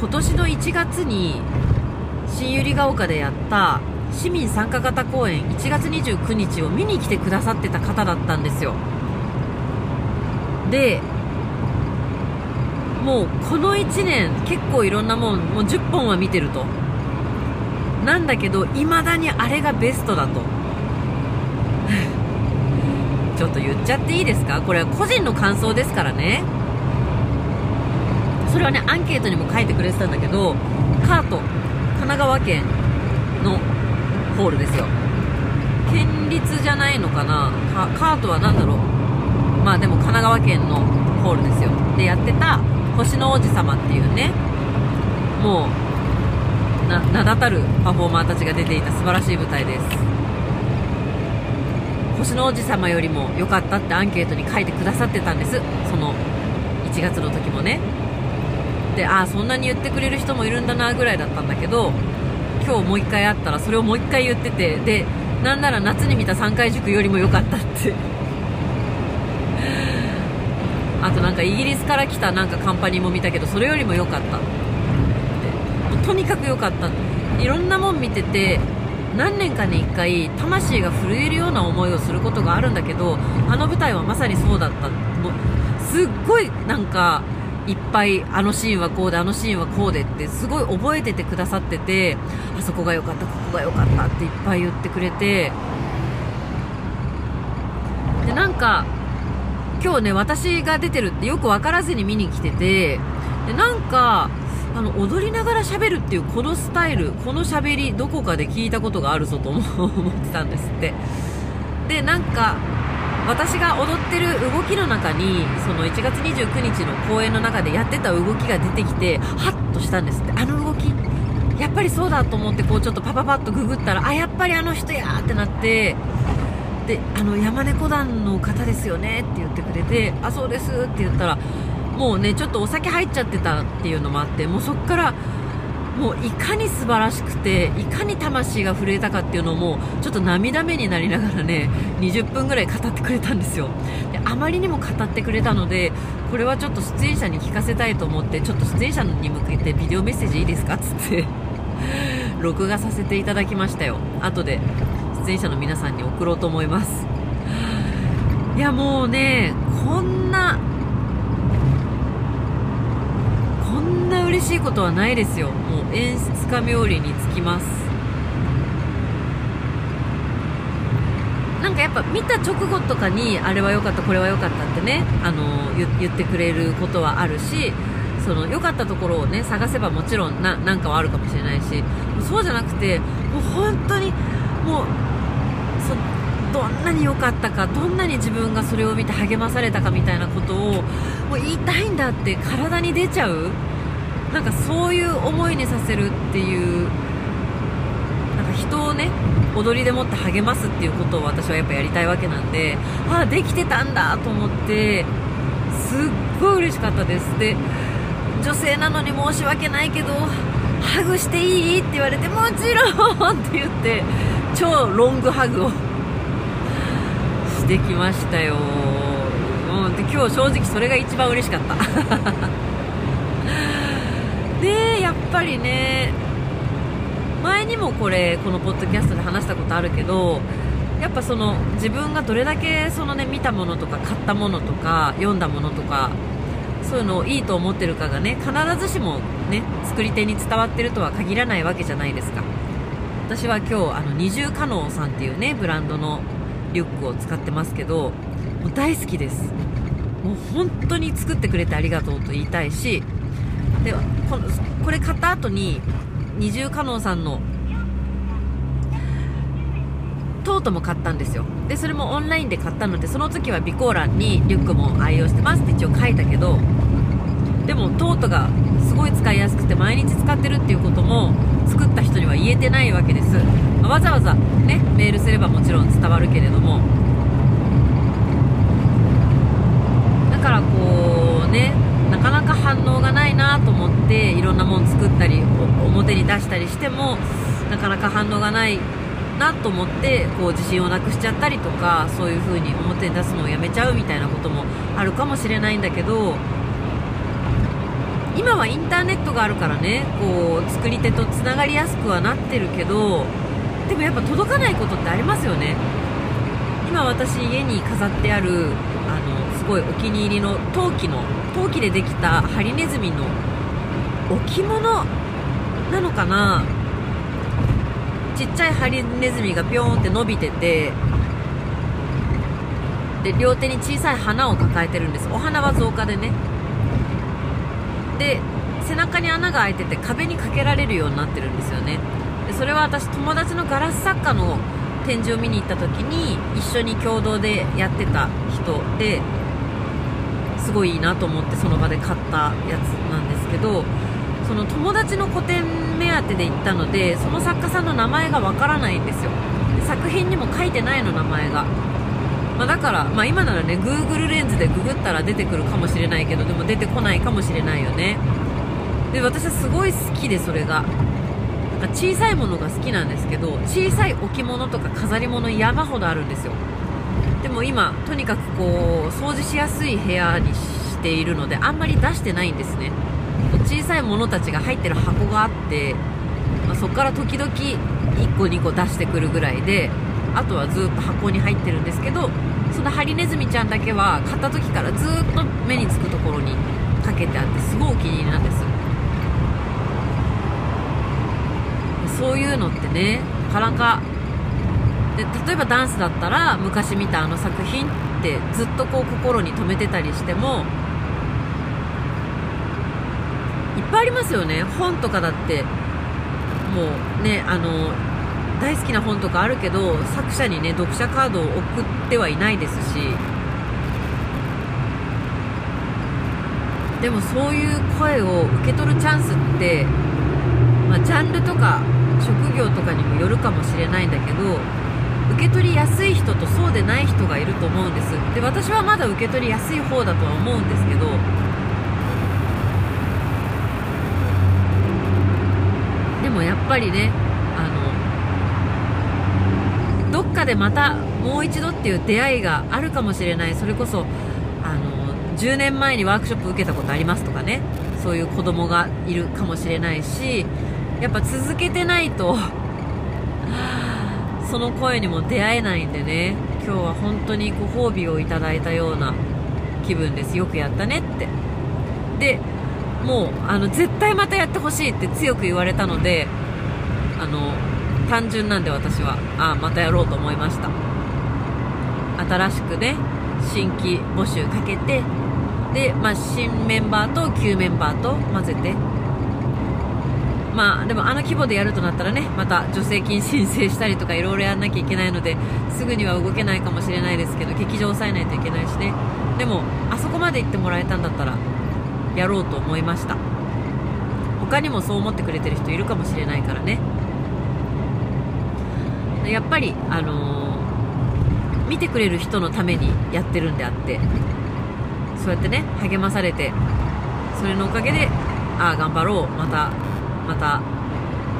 今年の1月に新百合ヶ丘でやった市民参加型公演1月29日を見に来てくださってた方だったんですよ。でもうこの1年結構いろんなもんもう10本は見てると。なんだけど未だにあれがベストだと。ちょっと言っちゃっていいですか？これは個人の感想ですからね。それはねアンケートにも書いてくれてたんだけどカート神奈川県のホールですよ。県立じゃないのかな？カートは何だろう？まあでも神奈川県のホールですよ。でやってた星の王子様っていうねもうな名だたるパフォーマーたちが出ていた素晴らしい舞台です。星の王子様よりも良かったってアンケートに書いてくださってたんです。その1月の時もね。でああそんなに言ってくれる人もいるんだなぐらいだったんだけど今日もう1回会ったらそれをもう1回言っててでなんなら夏に見た3回塾よりも良かったって。あとなんかイギリスから来たなんかカンパニーも見たけどそれよりも良かった。とにかく良かった。いろんなもん見てて何年かに1回魂が震えるような思いをすることがあるんだけどあの舞台はまさにそうだった。もうすっごいなんかいっぱいあのシーンはこうであのシーンはこうでってすごい覚えててくださっててあそこが良かったここが良かったっていっぱい言ってくれて。でなんか今日ね私が出てるってよく分からずに見に来ててでなんかあの踊りながら喋るっていうこのスタイルこの喋りどこかで聞いたことがあるぞと思ってたんですって。でなんか私が踊ってる動きの中にその1月29日の公演の中でやってた動きが出てきてハッとしたんですって。あの動きやっぱりそうだと思ってこうちょっとパパパッとググったらあやっぱりあの人やってなってであの山猫団の方ですよねって言ってくれてあそうですって言ったらもうねちょっとお酒入っちゃってたっていうのもあってもうそこからもういかに素晴らしくていかに魂が震えたかっていうのもちょっと涙目になりながらね20分ぐらい語ってくれたんですよ。であまりにも語ってくれたのでこれはちょっと出演者に聞かせたいと思ってちょっと出演者に向けてビデオメッセージいいですかっつって 録画させていただきましたよ。後で出演者の皆さんに送ろうと思います。いやもうねこんなこんな嬉しいことはないですよ。もう演出家冥利につきます。なんかやっぱ見た直後とかにあれは良かったこれは良かったってねあの言ってくれることはあるしその良かったところをね探せばもちろんななんかはあるかもしれないしそうじゃなくてもう本当にもうどんなに良かったかどんなに自分がそれを見て励まされたかみたいなことをもう言いたいんだって体に出ちゃう。なんかそういう思いにさせるっていうなんか人をね踊りでもって励ますっていうことを私はやっぱやりたいわけなんでああできてたんだと思ってすっごい嬉しかったです。で女性なのに申し訳ないけどハグしていいって言われてもちろんって言って超ロングハグを してきましたよ、うん、で今日正直それが一番嬉しかった。でやっぱりね前にもこれこのポッドキャストで話したことあるけどやっぱその自分がどれだけそのね見たものとか買ったものとか読んだものとかそういうのをいいと思ってるかがね必ずしもね作り手に伝わってるとは限らないわけじゃないですか。私は今日あの二重可能さんっていうねブランドのリュックを使ってますけどもう大好きです。もう本当に作ってくれてありがとうと言いたいしでこのこれ買った後に二重可能さんのトートも買ったんですよ。でそれもオンラインで買ったのでその時は備考欄にリュックも愛用してますって一応書いたけどでもトートがすごい使いやすくて毎日使ってるっていうことも作った人には言えてないわけです、まあ、わざわざねメールすればもちろん伝わるけれども。だからこうねかなか反応がないなと思っていろんなもの作ったり表に出したりしてもなかなか反応がないなと思ってこう自信をなくしちゃったりとかそういう風に表に出すのをやめちゃうみたいなこともあるかもしれないんだけど今はインターネットがあるからねこう作り手とつながりやすくはなってるけどでもやっぱ届かないことってありますよね。今私家に飾ってあるあのすごいお気に入りの陶器の陶器でできたハリネズミの置物なのかな？ちっちゃいハリネズミがピョーンって伸びててで両手に小さい花を抱えてるんです。お花は造花でね。で背中に穴が開いてて壁にかけられるようになってるんですよね。でそれは私友達のガラス作家の展示を見に行った時に一緒に共同でやってた人ですごいいいなと思ってその場で買ったやつなんですけどその友達の個展目当てで行ったのでその作家さんの名前がわからないんですよ。作品にも書いてないの名前が、まあ、だから、まあ、今ならね Google レンズでググったら出てくるかもしれないけどでも出てこないかもしれないよね。で私はすごい好きでそれが。なんか小さいものが好きなんですけど小さい置物とか飾り物山ほどあるんですよ。でも今とにかくこう掃除しやすい部屋にしているのであんまり出してないんですね。小さいものたちが入ってる箱があって、まあ、そこから時々1個2個出してくるぐらいであとはずっと箱に入ってるんですけどそのハリネズミちゃんだけは買った時からずっと目につくところにかけてあってすごいお気に入りなんです。そういうのってねなかなかで例えばダンスだったら昔見たあの作品ってずっとこう心に留めてたりしてもいっぱいありますよね。本とかだってもうねあの大好きな本とかあるけど作者にね読者カードを送ってはいないですし。でもそういう声を受け取るチャンスって、まあ、ジャンルとか職業とかにもよるかもしれないんだけど受け取りやすい人とそうでない人がいると思うんです。で私はまだ受け取りやすい方だとは思うんですけど。でもやっぱりねあのどっかでまたもう一度っていう出会いがあるかもしれない。それこそあの10年前にワークショップ受けたことありますとかね。そういう子供がいるかもしれないしやっぱ続けてないとその声にも出会えないんでね。今日は本当にご褒美をいただいたような気分です。よくやったねって。でもうあの絶対またやってほしいって強く言われたのであの単純なんで私は。あまたやろうと思いました。新しくね新規募集かけてで、まあ、新メンバーと旧メンバーと混ぜてまあでもあの規模でやるとなったらねまた助成金申請したりとかいろいろやんなきゃいけないのですぐには動けないかもしれないですけど劇場を抑えないといけないしね。でもあそこまで行ってもらえたんだったらやろうと思いました。他にもそう思ってくれてる人いるかもしれないからね。やっぱりあのー、見てくれる人のためにやってるんであってそうやってね励まされてそれのおかげでああ頑張ろうまたまた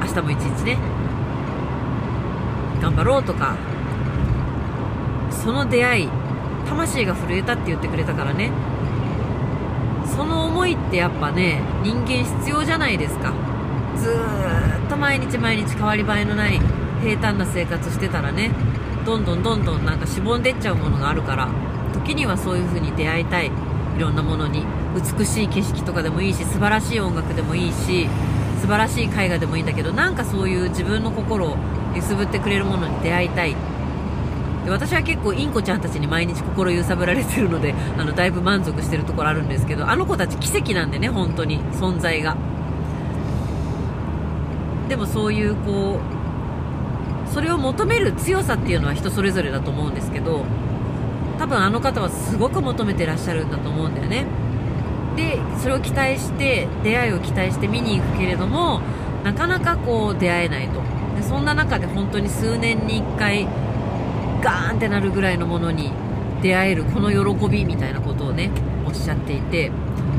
明日も一日ね頑張ろうとかその出会い魂が震えたって言ってくれたからね。その思いってやっぱね人間必要じゃないですか。ずっと毎日毎日変わり映えのない平坦な生活してたらねどんどんどんどんなんかしぼんでっちゃうものがあるから時にはそういう風に出会いたい。いろんなものに美しい景色とかでもいいし素晴らしい音楽でもいいし素晴らしい絵画でもいいんだけどなんかそういう自分の心を揺すぶってくれるものに出会いたい。で私は結構インコちゃんたちに毎日心揺さぶられてるので あのだいぶ満足してるところあるんですけどあの子たち奇跡なんでね本当に存在が。でもそういうこうそれを求める強さっていうのは人それぞれだと思うんですけど多分あの方はすごく求めてらっしゃるんだと思うんだよね。でそれを期待して出会いを期待して見に行くけれどもなかなかこう出会えないと。でそんな中で本当に数年に1回ガーンってなるぐらいのものに出会えるこの喜びみたいなことをねおっしゃっていて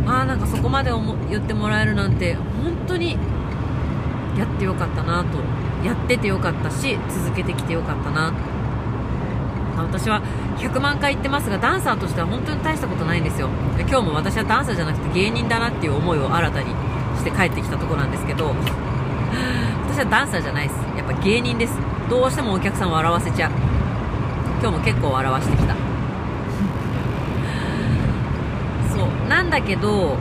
ああなんかそこまで言ってもらえるなんて本当にやってよかったなと。やっててよかったし続けてきてよかったな。私は100万回言ってますがダンサーとしては本当に大したことないんですよ。今日も私はダンサーじゃなくて芸人だなっていう思いを新たにして帰ってきたところなんですけど私はダンサーじゃないです。やっぱ芸人です。どうしてもお客さんを笑わせちゃう。今日も結構笑わしてきた。そう。なんだけど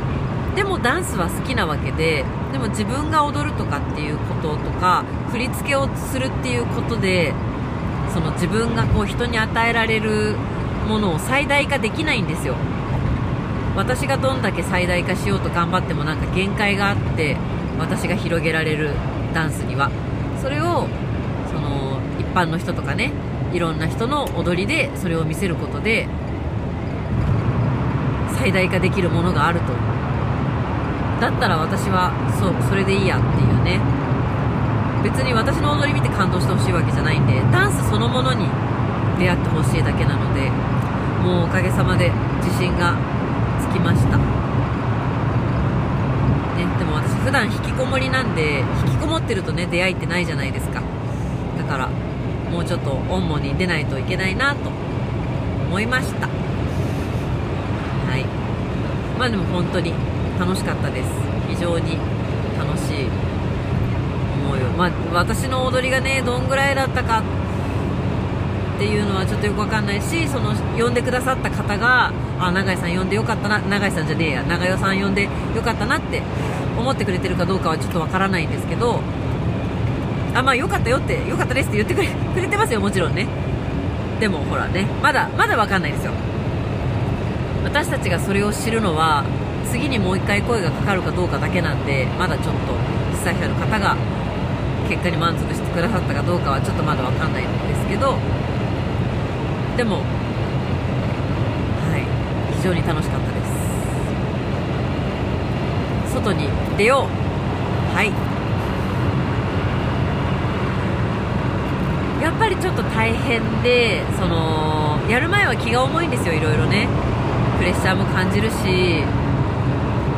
でもダンスは好きなわけででも自分が踊るとかっていうこととか振り付けをするっていうことでその自分がこう人に与えられるものを最大化できないんですよ。私がどんだけ最大化しようと頑張ってもなんか限界があって私が広げられるダンスには。それをその一般の人とかねいろんな人の踊りでそれを見せることで最大化できるものがあると。だったら私はそうそれでいいやっていうね。別に私の踊り見て感動してほしいわけじゃないんでダンスそのものに出会ってほしいだけなのでもうおかげさまで自信がつきました、ね、でも私普段引きこもりなんで引きこもってるとね出会いってないじゃないですか。だからもうちょっとオンモに出ないといけないなと思いました。はい。まあでも本当に楽しかったです。非常に楽しいまあ私の踊りがねどんぐらいだったかっていうのはちょっとよくわかんないしその呼んでくださった方があ永井さん呼んでよかったな永井さんじゃねえや長代さん呼んでよかったなって思ってくれてるかどうかはちょっとわからないんですけどあまあよかったよってよかったですって言ってくれ くれてますよもちろんね。でもほらねまだまだわかんないですよ。私たちがそれを知るのは次にもう一回声がかかるかどうかだけなんでまだちょっと被災者の方が結果に満足してくださったかどうかはちょっとまだ分かんないんですけどでもはい。非常に楽しかったです。外に出よう。はい。やっぱりちょっと大変でそのやる前は気が重いんですよいろいろね。プレッシャーも感じるし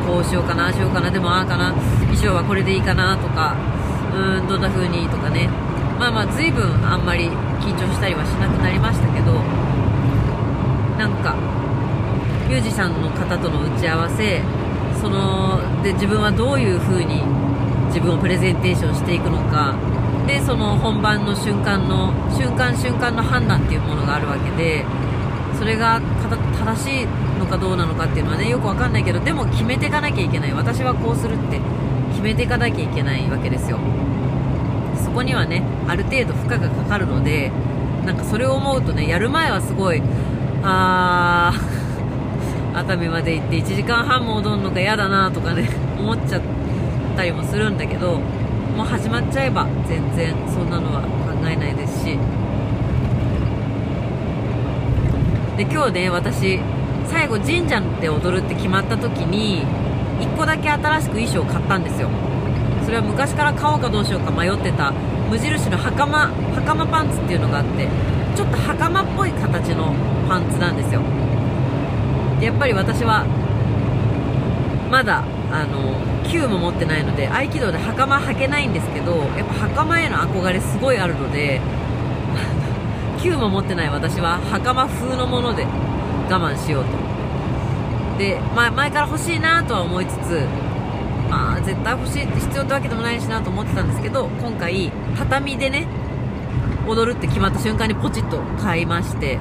こうしようかなあしようかなでもああかな衣装はこれでいいかなとか。どんな風にとかね。まあまあ随分あんまり緊張したりはしなくなりましたけどなんかミュージシャンの方との打ち合わせそので自分はどういう風に自分をプレゼンテーションしていくのか。でその本番の瞬間の瞬間瞬間の判断っていうものがあるわけでそれが正しいのかどうなのかっていうのはねよくわかんないけどでも決めていかなきゃいけない。私はこうするって決めていかなきゃいけないわけですよ。そこにはねある程度負荷がかかるのでなんかそれを思うとねやる前はすごいあー 熱海まで行って1時間半も踊るのが嫌だなとかね 思っちゃったりもするんだけどもう始まっちゃえば全然そんなのは考えないですし。で今日ね私最後神社で踊るって決まった時に1個だけ新しく衣装を買ったんですよ。それは昔から買おうかどうしようか迷ってた無印の袴袴パンツっていうのがあってちょっと袴っぽい形のパンツなんですよ。やっぱり私はまだあの9も持ってないので合気道で袴履けないんですけどやっぱ袴への憧れすごいあるので 9も持ってない私は袴風のもので我慢しようと。で、まあ、前から欲しいなとは思いつつまあ絶対欲しいって必要ってわけでもないしなと思ってたんですけど今回畳でね踊るって決まった瞬間にポチッと買いまして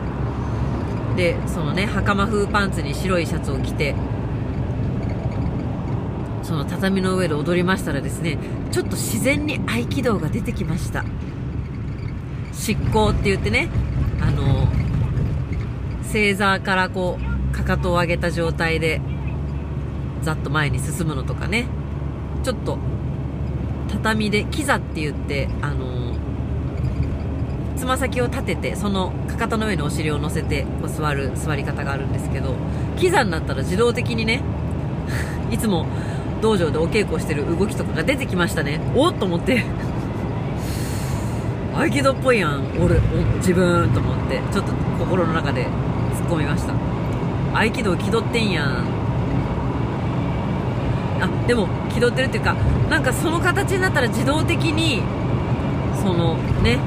でそのね袴風パンツに白いシャツを着てその畳の上で踊りましたらですねちょっと自然に合気道が出てきました。執行って言ってね、あの、正座からこう、かかとを上げた状態で、ざっと前に進むのとかね、ちょっと、畳で、キザって言って、あのつま先を立てて、そのかかとの上にお尻を乗せて、こう座る、座り方があるんですけど、キザになったら自動的にね、いつも道場でお稽古してる動きとかが出てきましたね。おっと思って。合気道っぽいやん俺自分と思ってちょっと心の中で突っ込みました。合気道気取ってんやん。あでも気取ってるっていうかなんかその形になったら自動的にそのね。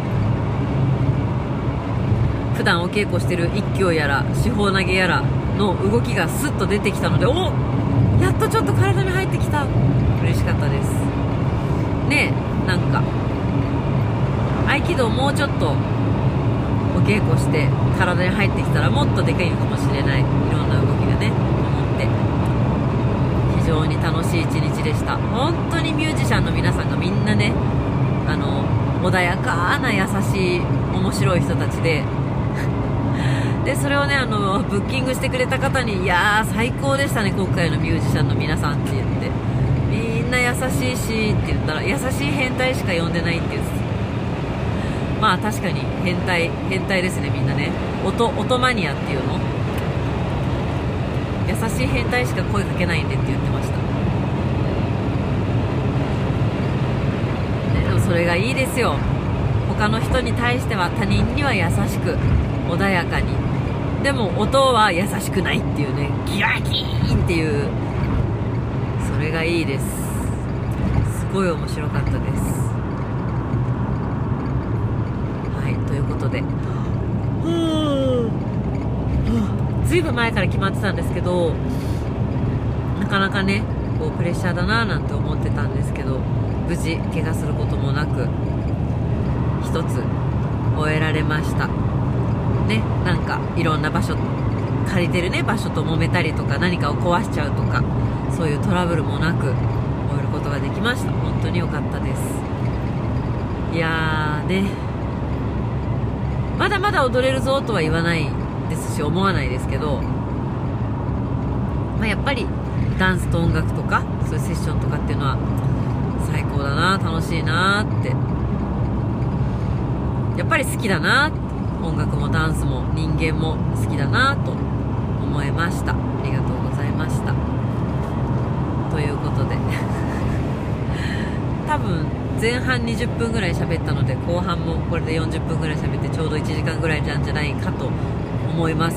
普段お稽古してる一挙やら四方投げやらの動きがスッと出てきたのでおやっとちょっと体に入ってきた。嬉しかったです。ねなんか合気道もうちょっとお稽古して体に入ってきたらもっとでかいのかもしれない。いろんな動きがね思って。非常に楽しい一日でした。本当にミュージシャンの皆さんがみんなねあの穏やかな優しい面白い人たちで。でそれをねあのブッキングしてくれた方にいやー最高でしたね今回のミュージシャンの皆さんって言って。みんな優しいしって言ったら優しい変態しか呼んでないって言ってまあ確かに変態変態ですねみんなね。音音マニアっていうの。優しい変態しか声かけないんでって言ってました、ね、でもそれがいいですよ。他の人に対しては他人には優しく穏やかに。でも音は優しくないっていうね。ギラギーンっていう。それがいいです。すごい面白かったですはいということでずいぶん前から決まってたんですけどなかなかねこうプレッシャーだななんて思ってたんですけど無事怪我することもなく一つ終えられました。ねなんかいろんな場所借りてるね場所と揉めたりとか何かを壊しちゃうとかそういうトラブルもなく終えることができました。本当に良かったです。いやーね。まだまだ踊れるぞとは言わないですし思わないですけど、まあ、やっぱりダンスと音楽とかそういうセッションとかっていうのは最高だな楽しいなって。やっぱり好きだな音楽もダンスも人間も好きだなと思いました。ありがとうございました。ということで。多分前半20分ぐらい喋ったので後半もこれで40分ぐらい喋ってちょうど1時間ぐらいなんじゃないかと思います。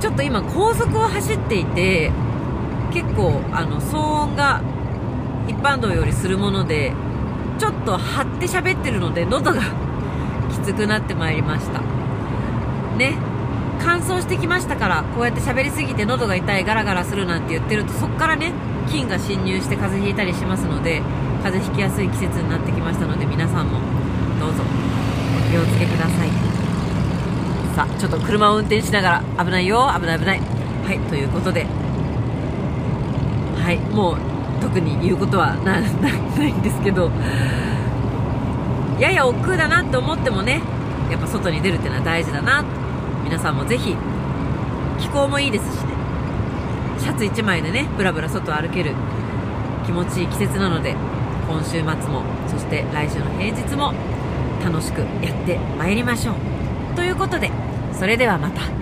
ちょっと今高速を走っていて結構あの騒音が一般道よりするものでちょっと張って喋ってるので喉が きつくなってまいりました。ね。乾燥してきましたからこうやって喋りすぎて喉が痛いガラガラするなんて言ってるとそこからね菌が侵入して風邪ひいたりしますので風邪ひきやすい季節になってきましたので皆さんもどうぞお気をつけください。さちょっと車を運転しながら危ないよ危ない危ない。はいということで。はいもう特に言うことはなないんですけど。やや億劫だなって思ってもねやっぱ外に出るっていうのは大事だな。皆さんもぜひ気候もいいですしね。シャツ1枚でねブラブラ外歩ける気持ちいい季節なので今週末もそして来週の平日も楽しくやってまいりましょう。ということでそれではまた。